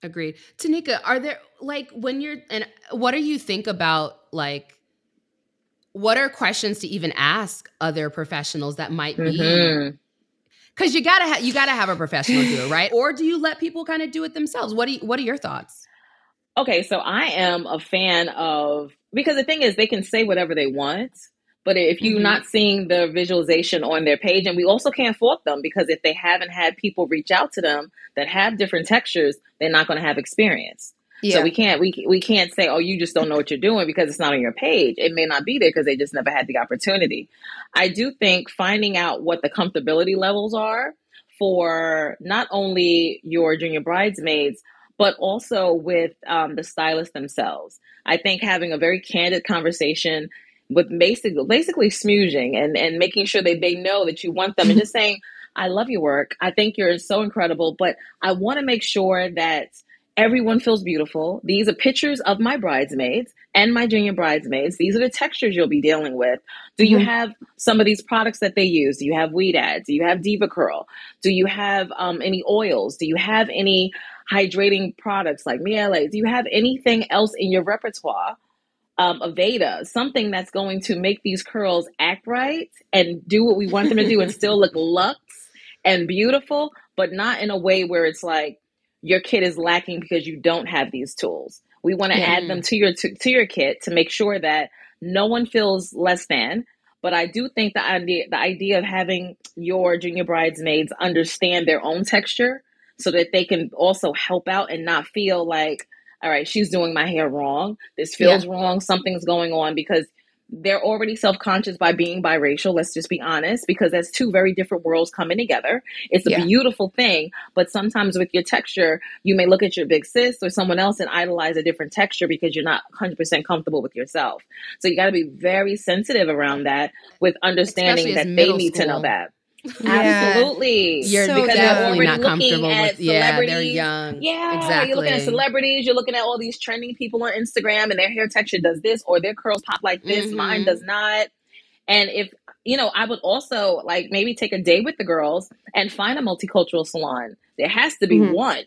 Agreed. Tinika, are there like when you're and what do you think about like what are questions to even ask other professionals that might be mm-hmm. Cause you gotta ha- you gotta have a professional do it, right? Or do you let people kind of do it themselves? What do you, what are your thoughts? Okay, so I am a fan of because the thing is they can say whatever they want, but if you're mm-hmm. not seeing the visualization on their page, and we also can't fault them because if they haven't had people reach out to them that have different textures, they're not going to have experience. Yeah. So we can't we we can't say oh you just don't know what you're doing because it's not on your page. It may not be there because they just never had the opportunity. I do think finding out what the comfortability levels are for not only your junior bridesmaids but also with um, the stylists themselves. I think having a very candid conversation with basically basically smoozing and and making sure that they know that you want them and just saying I love your work. I think you're so incredible, but I want to make sure that Everyone feels beautiful. These are pictures of my bridesmaids and my junior bridesmaids. These are the textures you'll be dealing with. Do you mm-hmm. have some of these products that they use? Do you have Ouidad? Do you have DevaCurl? Do you have um, any oils? Do you have any hydrating products like Mielle? Do you have anything else in your repertoire? Um, Aveda, something that's going to make these curls act right and do what we want them to do and still look luxe and beautiful, but not in a way where it's like, your kit is lacking because you don't have these tools. We want to yeah. add them mm-hmm. to your to, to your kit to make sure that no one feels less than. But I do think the idea the idea of having your junior bridesmaids understand their own texture so that they can also help out and not feel like, all right, she's doing my hair wrong. This feels yeah. wrong. Something's going on because they're already self-conscious by being biracial let's just be honest because that's two very different worlds coming together it's a yeah. beautiful thing but sometimes with your texture you may look at your big sis or someone else and idolize a different texture because you're not 100% comfortable with yourself so you got to be very sensitive around that with understanding that they need school. to know that yeah. Absolutely. You're so because definitely not comfortable with yeah, they're young. Yeah, exactly. You're looking at celebrities, you're looking at all these trending people on Instagram and their hair texture does this or their curls pop like this, mm-hmm. mine does not. And if you know, I would also like maybe take a day with the girls and find a multicultural salon. There has to be mm-hmm. one.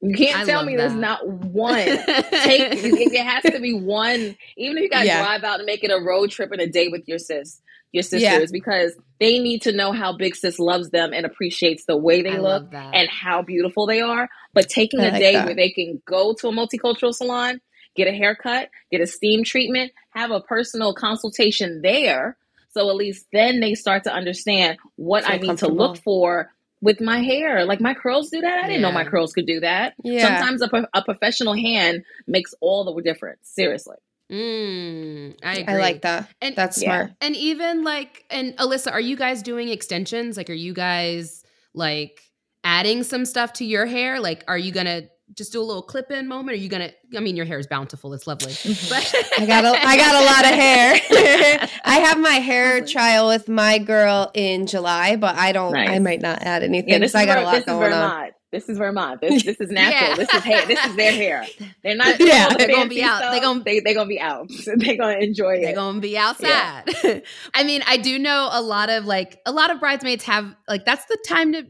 You can't I tell me that. there's not one. Take it has to be one. Even if you guys yeah. drive out and make it a road trip and a day with your sis your sisters yeah. because they need to know how Big Sis loves them and appreciates the way they I look and how beautiful they are. But taking I a like day that. where they can go to a multicultural salon, get a haircut, get a steam treatment, have a personal consultation there. So at least then they start to understand what I need to look for with my hair. Like my curls do that. I didn't know my curls could do that. Yeah. Sometimes a, a professional hand makes all the difference. Seriously. Mm, I agree. I like that. And that's smart. And even like, and Alyssa, are you guys doing extensions? Like, are you guys like adding some stuff to your hair? Like, are you gonna just do a little clip in moment? Are you gonna? I mean, your hair is bountiful. It's lovely. But I got a, I got a lot of hair. I have my hair trial with my girl in July, but I don't. Nice. I might not add anything. Yeah, this I got a lot going on. This is Vermont. This this is natural. yeah. This is hair. This is their hair. They're not. Yeah, they're gonna be out. They're gonna they they're gonna be out. they're gonna enjoy it. They're gonna be outside. Yeah. I mean, I do know a lot of like a lot of bridesmaids have like that's the time to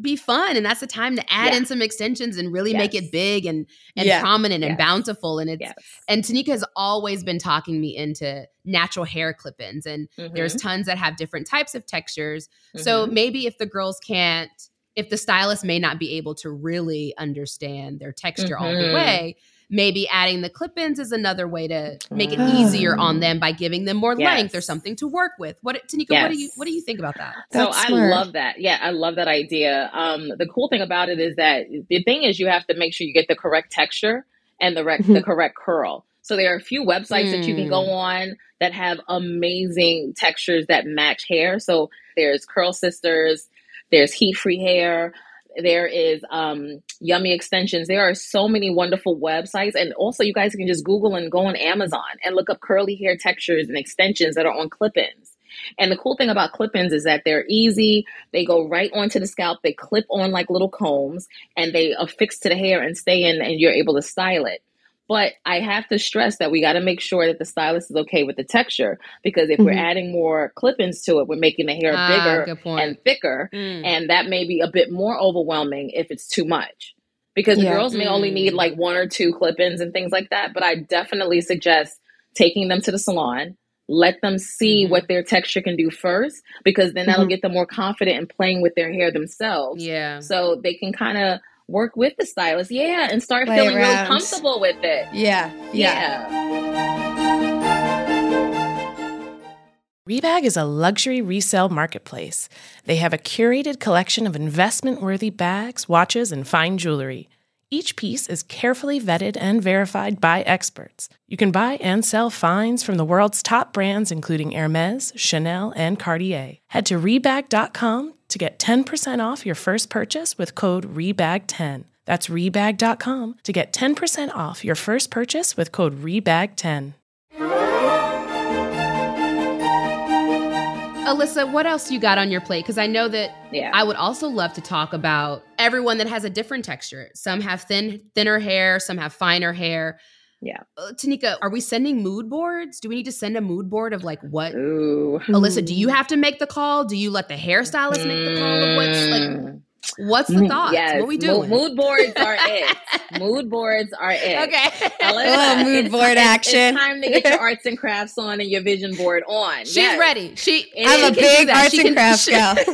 be fun and that's the time to add yeah. in some extensions and really yes. make it big and and yeah. prominent yes. and bountiful and it's yes. and Tinika has always been talking me into natural hair clip-ins and mm-hmm. there's tons that have different types of textures mm-hmm. so maybe if the girls can't if the stylist may not be able to really understand their texture mm-hmm. all the mm-hmm. way, maybe adding the clip-ins is another way to make it easier on them by giving them more yes. length or something to work with. What Tinika, yes. what do you what do you think about that? That's so smart. I love that. Yeah, I love that idea. Um, the cool thing about it is that the thing is you have to make sure you get the correct texture and the, rec- the mm-hmm. correct curl. So there are a few websites mm. that you can go mm. on that have amazing textures that match hair. So there's Curl Sisters, there's heat free hair. There is um, Yummy Extensions. There are so many wonderful websites. And also, you guys can just Google and go on Amazon and look up curly hair textures and extensions that are on clip ins. And the cool thing about clip ins is that they're easy. They go right onto the scalp. They clip on like little combs and they affix to the hair and stay in, and you're able to style it. But I have to stress that we got to make sure that the stylist is okay with the texture because if mm-hmm. we're adding more clip-ins to it, we're making the hair ah, bigger and thicker, mm. and that may be a bit more overwhelming if it's too much. Because yeah. girls may only need mm. like one or two clip-ins and things like that, but I definitely suggest taking them to the salon, let them see mm-hmm. what their texture can do first because then that'll mm-hmm. get them more confident in playing with their hair themselves. Yeah. So they can kind of work with the stylist, yeah, and start Play feeling around. really comfortable with it. Yeah, yeah. yeah. Rebag is a luxury resale marketplace. They have a curated collection of investment worthy bags, watches, and fine jewelry. Each piece is carefully vetted and verified by experts. You can buy and sell finds from the world's top brands, including Hermes, Chanel, and Cartier. Head to Rebag.com to get 10% off your first purchase with code REBAG10. That's Rebag.com to get 10% off your first purchase with code REBAG10. Alyssa, what else you got on your plate? Because I know that yeah. I would also love to talk about everyone that has a different texture. Some have thin, thinner hair, some have finer hair. Yeah. Uh, Tinika, are we sending mood boards? Do we need to send a mood board of like what? Ooh. Alyssa, do you have to make the call? Do you let the hairstylist make the call of what's. What's the thought? Yes. What we doing? Mood, boards are it. mood boards are it. Okay. Alyssa, mood board it's, action. It's time to get your arts and crafts on and your vision board on. She's yes. ready. She. I'm a big arts and crafts gal. like,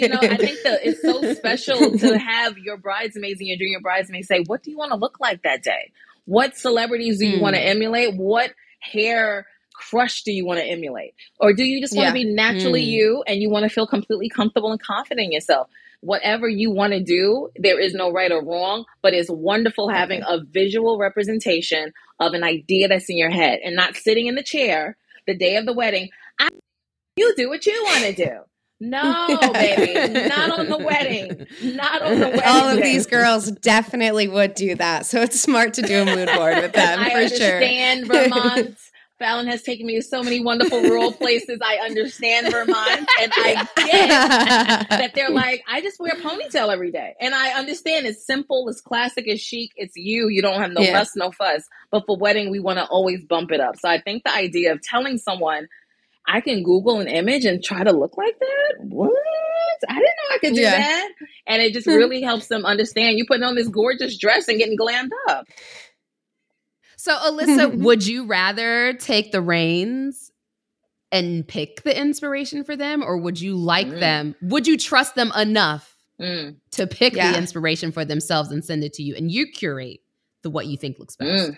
you know, I think that it's so special to have your bridesmaids and your junior bridesmaids say, "What do you want to look like that day? What celebrities do you mm. want to emulate? What hair?" Crush do you want to emulate? Or do you just want to yeah. be naturally mm. you and you want to feel completely comfortable and confident in yourself? whatever you want to do, there is no right or wrong, but it's wonderful having a visual representation of an idea that's in your head and not sitting in the chair the day of the wedding. I, you do what you want to do. No, baby, not on the wedding. Not on the wedding. All of these girls definitely would do that. So it's smart to do a mood board with them I for understand sure. Vermont. Fallon has taken me to so many wonderful rural places. I understand Vermont, and I get that they're like, I just wear a ponytail every day, and I understand it's simple, it's classic, it's chic, it's you. You don't have no Yeah. fuss, no fuss. But for wedding, we want to always bump it up. So I think the idea of telling someone, I can Google an image and try to look like that. What? I didn't know I could do Yeah. that, and it just really helps them understand. You putting on this gorgeous dress and getting glammed up. So, Alyssa, would you rather take the reins and pick the inspiration for them, or would you like Mm. them? Would you trust them enough Mm, to pick Yeah. the inspiration for themselves and send it to you, and you curate the what you think looks best? mm.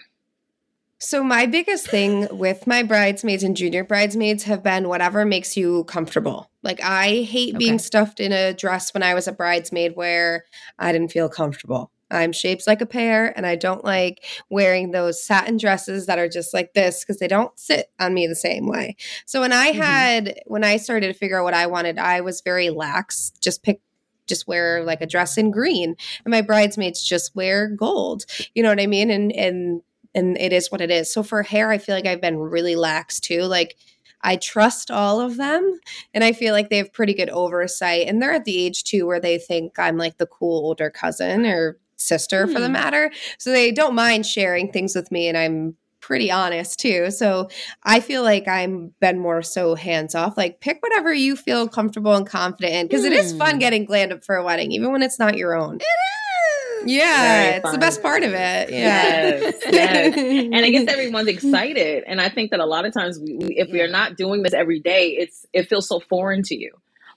So my biggest thing with my bridesmaids and junior bridesmaids have been whatever makes you comfortable. Like I hate being stuffed in a dress when I was a bridesmaid where I didn't feel comfortable. I'm shaped like a pear and I don't like wearing those satin dresses that are just like this because they don't sit on me the same way. So when I Mhm. had when I started to figure out what I wanted, I was very lax. Just pick just wear like a dress in green and my bridesmaids just wear gold. You know what I mean? And and and it is what it is. So for hair, I feel like I've been really lax too. Like I trust all of them and I feel like they have pretty good oversight. And they're at the age too where they think I'm like the cool older cousin or sister for the Hmm. matter. So they don't mind sharing things with me and I'm pretty honest too. So I feel like I'm been more so hands off. Like pick whatever you feel comfortable and confident in because it is fun Hmm. getting glammed up for a wedding, even when it's not your own. Very Yeah, it's the best part of it. Yeah. Yes, yes. and I guess everyone's excited. And I think that a lot of times, we, we, if we are not doing this every day, it's it feels so foreign to you.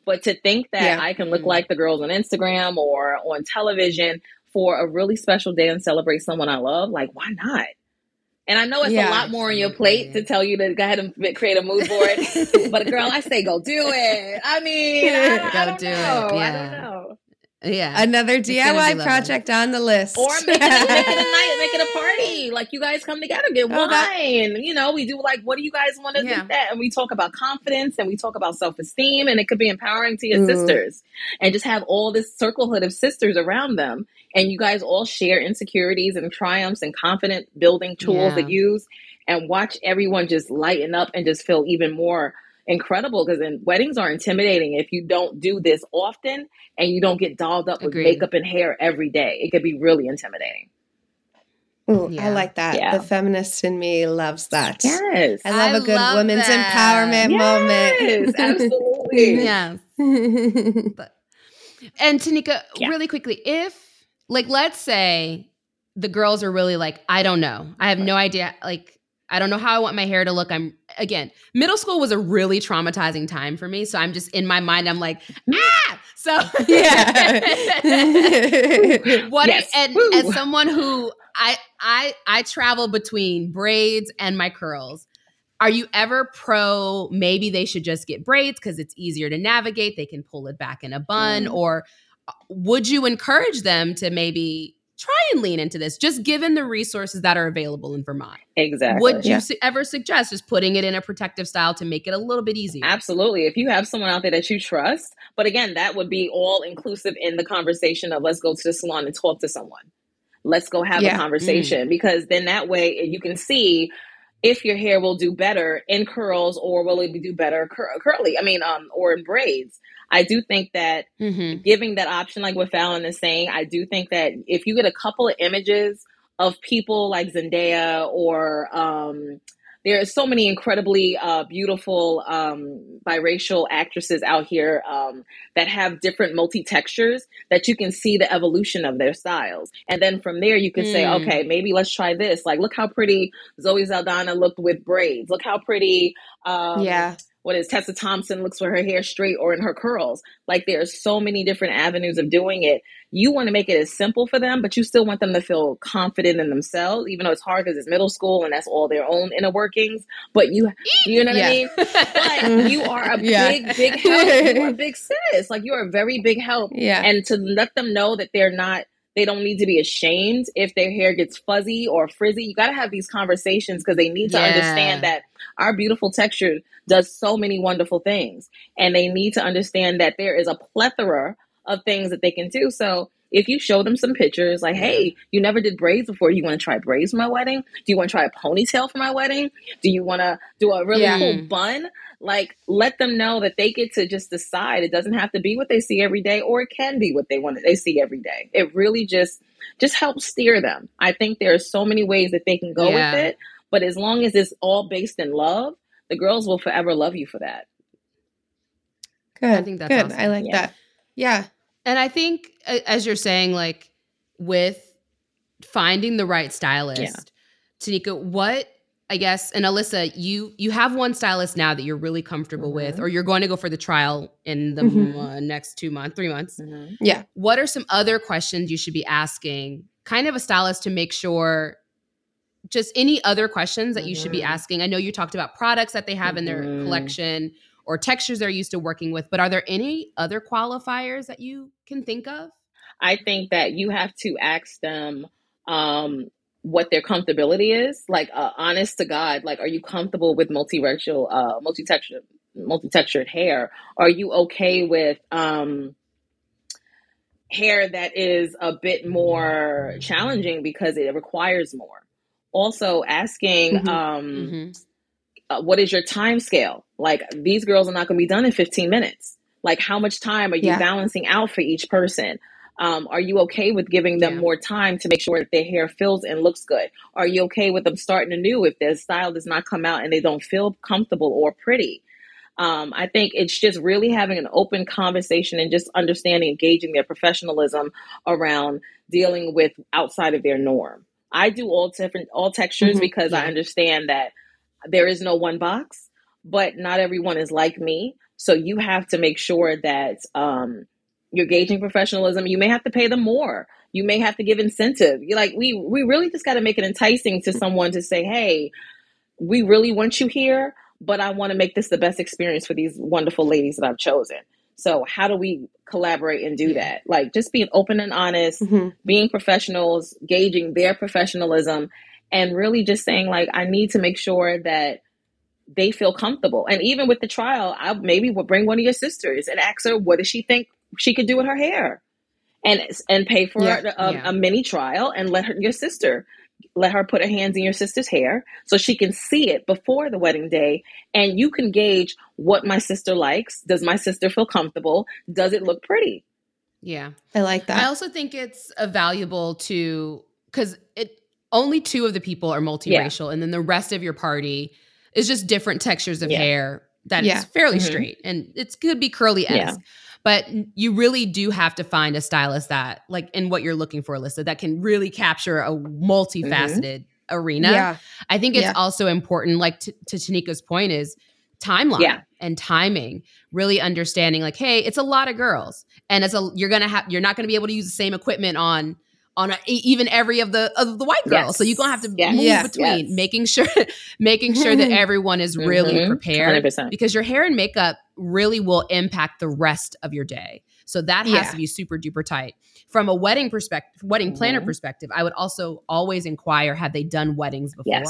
But to think that Yeah. I can look Mm. like the girls on Instagram or on television for a really special day and celebrate someone I love, like why not? And I know it's Yeah. a lot more on your plate to tell you to go ahead and create a mood board. but girl, I say go do it. I mean, I, I Go don't do it, know. I yeah. don't know. Yeah. Another DIY project on the list. Or make it, make it a night, make it a party. Like you guys come together, get Oh, wine. that- you know, we do like, what do you guys want to Yeah. do that? And we talk about confidence and we talk about self esteem, and it could be empowering to your sisters, and just have all this circlehood of sisters around them, and you guys all share insecurities and triumphs and confident building tools Yeah. to use, and watch everyone just lighten up and just feel even more incredible because weddings are intimidating if you don't do this often and you don't get dolled up with makeup and hair every day. It could be really intimidating. Ooh, Yeah. I like that. Yeah. The feminist in me loves that. Yes. I love I a good love women's that. empowerment Yes, absolutely. yeah. moment. And Tinika, Yeah. really quickly, if like let's say the girls are really like, I don't know. I have no idea. Like, I don't know how I want my hair to look. I'm again, middle school was a really traumatizing time for me. So I'm just in my mind, I'm like, ah. So Yeah. what Yes. and Woo. as someone who I I I travel between braids and my curls. Are you ever pro maybe they should just get braids because it's easier to navigate? They can pull it back in a bun. Mm. Or would you encourage them to maybe try and lean into this, just given the resources that are available in Vermont? Exactly. Would you Yeah. su- ever suggest just putting it in a protective style to make it a little bit easier? Absolutely. If you have someone out there that you trust, but again, that would be all inclusive in the conversation of let's go to the salon and talk to someone. Let's go have Yeah. a conversation because then that way you can see if your hair will do better in curls or will it do better cur- curly? I mean, um, or in braids. I do think that Mm-hmm. giving that option, like what Fallon is saying, I do think that if you get a couple of images of people like Zendaya or um, there are so many incredibly uh, beautiful um, biracial actresses out here um, that have different multi textures that you can see the evolution of their styles. And then from there, you can say, Mm. okay, maybe let's try this. Like, look how pretty Zoe Saldana looked with braids. Look how pretty. Um, yeah. What is Tessa Thompson looks for her hair straight or in her curls. Like there's so many different avenues of doing it. You want to make it as simple for them, but you still want them to feel confident in themselves, even though it's hard because it's middle school and that's all their own inner workings. But you, you know what yeah. I mean? But you are a yeah. big, big help. You're a big sis. Like you're a very big help. Yeah. And to let them know that they're not they don't need to be ashamed if their hair gets fuzzy or frizzy. You got to have these conversations because they need to yeah. understand that our beautiful texture does so many wonderful things. And they need to understand that there is a plethora of things that they can do. So if you show them some pictures like, hey, you never did braids before, you want to try braids for my wedding? Do you want to try a ponytail for my wedding? Do you want to do a really yeah. cool hmm. bun? like let them know that they get to just decide it doesn't have to be what they see every day or it can be what they want to they see every day it really just just helps steer them i think there are so many ways that they can go yeah. with it but as long as it's all based in love the girls will forever love you for that good i think that's good awesome. i like yeah. that yeah and i think as you're saying like with finding the right stylist yeah. Tinika what I guess, and Alyssa, you you have one stylist now that you're really comfortable mm-hmm. with, or you're going to go for the trial in the mm-hmm. uh, next two months, three months. Mm-hmm. Yeah. What are some other questions you should be asking? Kind of a stylist to make sure. Just any other questions that you should be mm-hmm. asking. I know you talked about products that they have in their mm-hmm. collection or textures they're used to working with, but are there any other qualifiers that you can think of? I think that you have to ask them um, what their comfortability is. Like, uh, honest to God, like, are you comfortable with multiracial, uh, multi-textured, multi-textured hair? Are you okay with um, hair that is a bit more challenging because it requires more? Also, asking, mm-hmm. Um, mm-hmm. Uh, what is your time scale? Like, these girls are not going to be done in 15 minutes. Like, how much time are you yeah. balancing out for each person? Um, are you okay with giving them yeah. more time to make sure that their hair feels and looks good? Are you okay with them starting anew if their style does not come out and they don't feel comfortable or pretty? Um, I think it's just really having an open conversation and just understanding, engaging their professionalism around dealing with outside of their norm. I do all different all textures mm-hmm. because yeah. I understand that there is no one box, but not everyone is like me. So you have to make sure that um, you're gauging professionalism, you may have to pay them more. You may have to give incentive. You're like we we really just got to make it enticing to someone to say, "Hey, we really want you here, but I want to make this the best experience for these wonderful ladies that I've chosen." So, how do we collaborate and do that? Like just being open and honest, mm-hmm. being professionals, gauging their professionalism and really just saying like I need to make sure that they feel comfortable. And even with the trial, I maybe will bring one of your sisters and ask her what does she think she could do with her hair? And and pay for yeah, a, yeah. a, mini trial and let her your sister let her put her hands in your sister's hair so she can see it before the wedding day. And you can gauge what my sister likes. Does my sister feel comfortable? Does it look pretty? Yeah. I like that. I also think it's a valuable to because it only two of the people are multiracial yeah. and then the rest of your party is just different textures of hair that is fairly mm-hmm. straight and it could be curly esque but you really do have to find a stylist that like in what you're looking for alyssa that can really capture a multifaceted mm-hmm. arena yeah. i think it's yeah. also important like t- to Tinika's point is timeline yeah. and timing really understanding like hey it's a lot of girls and it's a you're gonna have you're not gonna be able to use the same equipment on on a, even every of the of the white girls. Yes. So you're gonna have to yes. move yes. between making sure making sure that everyone is really mm-hmm. prepared 100%. because your hair and makeup really will impact the rest of your day. So that has yeah. to be super duper tight. From a wedding perspective, wedding mm-hmm. planner perspective, I would also always inquire have they done weddings before?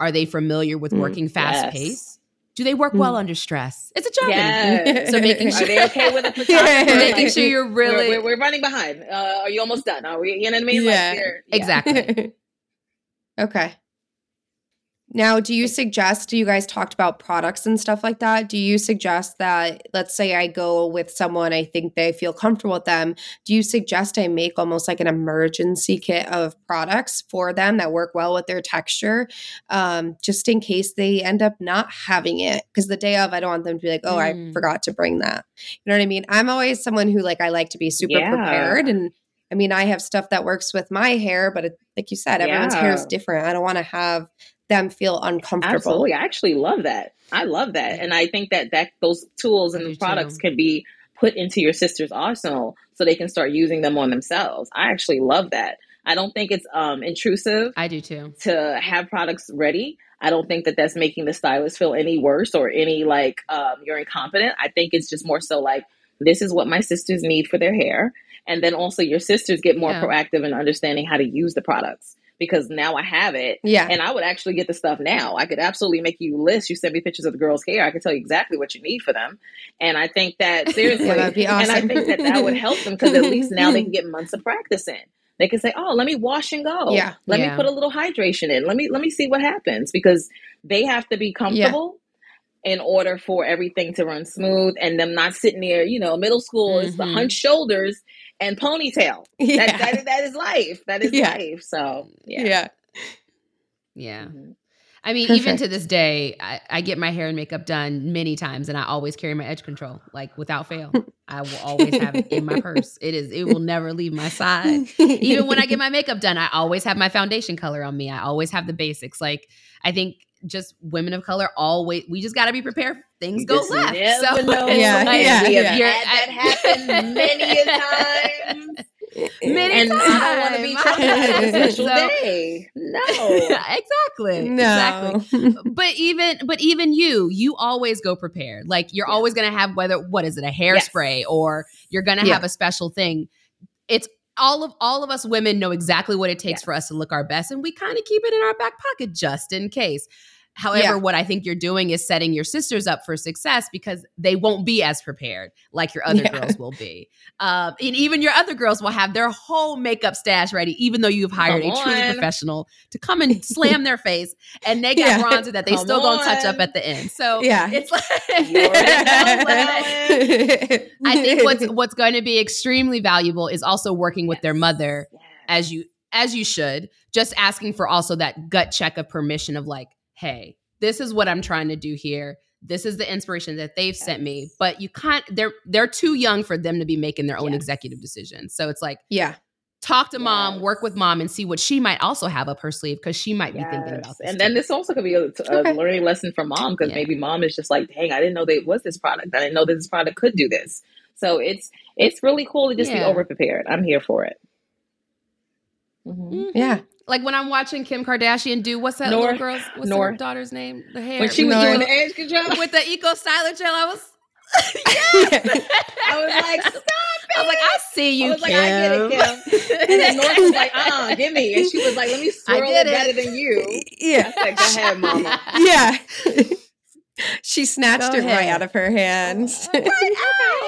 Are they familiar with mm, working fast pace? Do they work well mm. under stress? It's a job. Yeah. so making sure are they okay with a photographer? making sure you're really we're, we're, we're running behind. Uh, are you almost done? Are we? You know what I mean? Yeah. Like yeah. Exactly. okay. Now, do you suggest, you guys talked about products and stuff like that? Do you suggest that, let's say I go with someone, I think they feel comfortable with them. Do you suggest I make almost like an emergency kit of products for them that work well with their texture, um, just in case they end up not having it? Because the day of, I don't want them to be like, oh, mm. I forgot to bring that. You know what I mean? I'm always someone who, like, I like to be super yeah. prepared and I mean, I have stuff that works with my hair, but it, like you said, everyone's yeah. hair is different. I don't want to have them feel uncomfortable. Absolutely. I actually love that. I love that, and I think that that those tools and the products too. can be put into your sister's arsenal so they can start using them on themselves. I actually love that. I don't think it's um, intrusive. I do too. To have products ready. I don't think that that's making the stylist feel any worse or any like um, you're incompetent. I think it's just more so like this is what my sisters need for their hair. And then also your sisters get more yeah. proactive in understanding how to use the products because now I have it. Yeah. And I would actually get the stuff now. I could absolutely make you list. You send me pictures of the girl's hair. I can tell you exactly what you need for them. And I think that seriously, yeah, awesome. and I think that that would help them because at least now they can get months of practice in. They can say, "Oh, let me wash and go. Yeah. Let yeah. me put a little hydration in. Let me let me see what happens because they have to be comfortable." in order for everything to run smooth and them not sitting there, you know, middle school mm-hmm. is the hunched shoulders and ponytail. Yeah. That, that, that is life. That is yeah. life. So, yeah. Yeah. Yeah. Mm-hmm. I mean, Perfect. even to this day, I, I, get my hair and makeup done many times, and I always carry my edge control, like without fail. I will always have it in my purse. It is, it will never leave my side. Even when I get my makeup done, I always have my foundation color on me. I always have the basics. Like I think just women of color always we just got to be prepared things you go left so know. yeah, like, yeah, yeah. that happened many a times Many and times. I don't want to be traumatized on special so, day. No, exactly, no. exactly. but even, but even you, you always go prepared. Like you're yeah. always going to have whether what is it, a hairspray, yes. or you're going to yeah. have a special thing. It's all of all of us women know exactly what it takes yes. for us to look our best, and we kind of keep it in our back pocket just in case. However, yeah. what I think you're doing is setting your sisters up for success because they won't be as prepared like your other yeah. girls will be. Um, and even your other girls will have their whole makeup stash ready, even though you've hired come a truly on. professional to come and slam their face and they got yeah. bronzer that they come still on. gonna touch up at the end. So yeah, it's like I think what's what's going to be extremely valuable is also working with their mother as you as you should, just asking for also that gut check of permission of like, hey, this is what I'm trying to do here. This is the inspiration that they've sent me. But you can't they're they're too young for them to be making their own yes. executive decisions. So it's like, yeah. Talk to yes. mom, work with mom, and see what she might also have up her sleeve because she might yes. be thinking about this. And then this also could be a, a okay. learning lesson for mom because yeah. maybe mom is just like, "Dang, I didn't know there was this product. I didn't know that this product could do this." So it's it's really cool to just yeah. be over prepared. I'm here for it. Mm-hmm. Mm-hmm. Yeah, like when I'm watching Kim Kardashian do what's that North, little girl's what's North. her daughter's name? The hair when she was doing the edge control with the eco styler gel. I was yes. I was like, stop it. I was like, I see you, I was Kim. like, I get it, Kim. And then North was like, uh, give me. And she was like, let me swirl it, it, better than you. Yeah. I said, go ahead, mama. Yeah. she snatched go it ahead. right out of her hands. right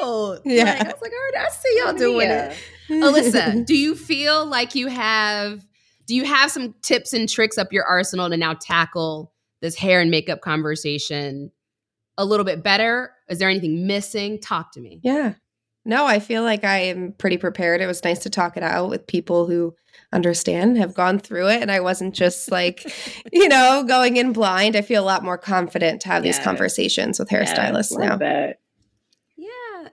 out. Yeah. Like, I was like, all right, I see y'all doing yeah. it. Alyssa, do you feel like you have do you have some tips and tricks up your arsenal to now tackle this hair and makeup conversation a little bit better? Is there anything missing? Talk to me. Yeah. No, I feel like I am pretty prepared. It was nice to talk it out with people who understand, have gone through it. And I wasn't just like, you know, going in blind. I feel a lot more confident to have yes. these conversations with hairstylists yes, now.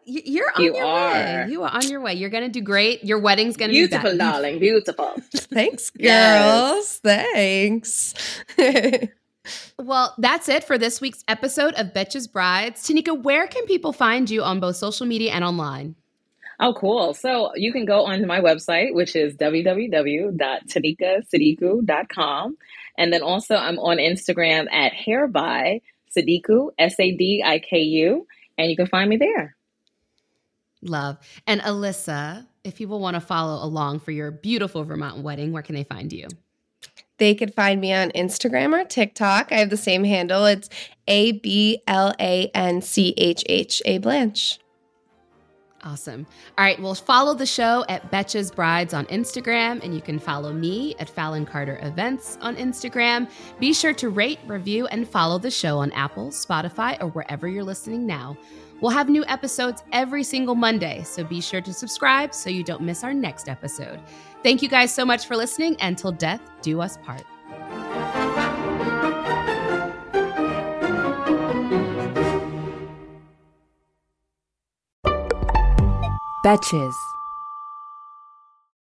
You're on you your are. way. You are on your way. You're gonna do great. Your wedding's gonna beautiful, be beautiful, darling. Beautiful. Thanks, girls. Thanks. well, that's it for this week's episode of Betches Brides. Tinika, where can people find you on both social media and online? Oh, cool. So you can go onto my website, which is www.tanikasadiku.com. And then also I'm on Instagram at hair by Sadiku, S A D I K U, and you can find me there. Love. And Alyssa, if people want to follow along for your beautiful Vermont wedding, where can they find you? They could find me on Instagram or TikTok. I have the same handle. It's A B L A N C H H A Blanche. Awesome. All right. Well, follow the show at Betches Brides on Instagram, and you can follow me at Fallon Carter Events on Instagram. Be sure to rate, review, and follow the show on Apple, Spotify, or wherever you're listening now. We'll have new episodes every single Monday, so be sure to subscribe so you don't miss our next episode. Thank you guys so much for listening. Until death do us part. Betches.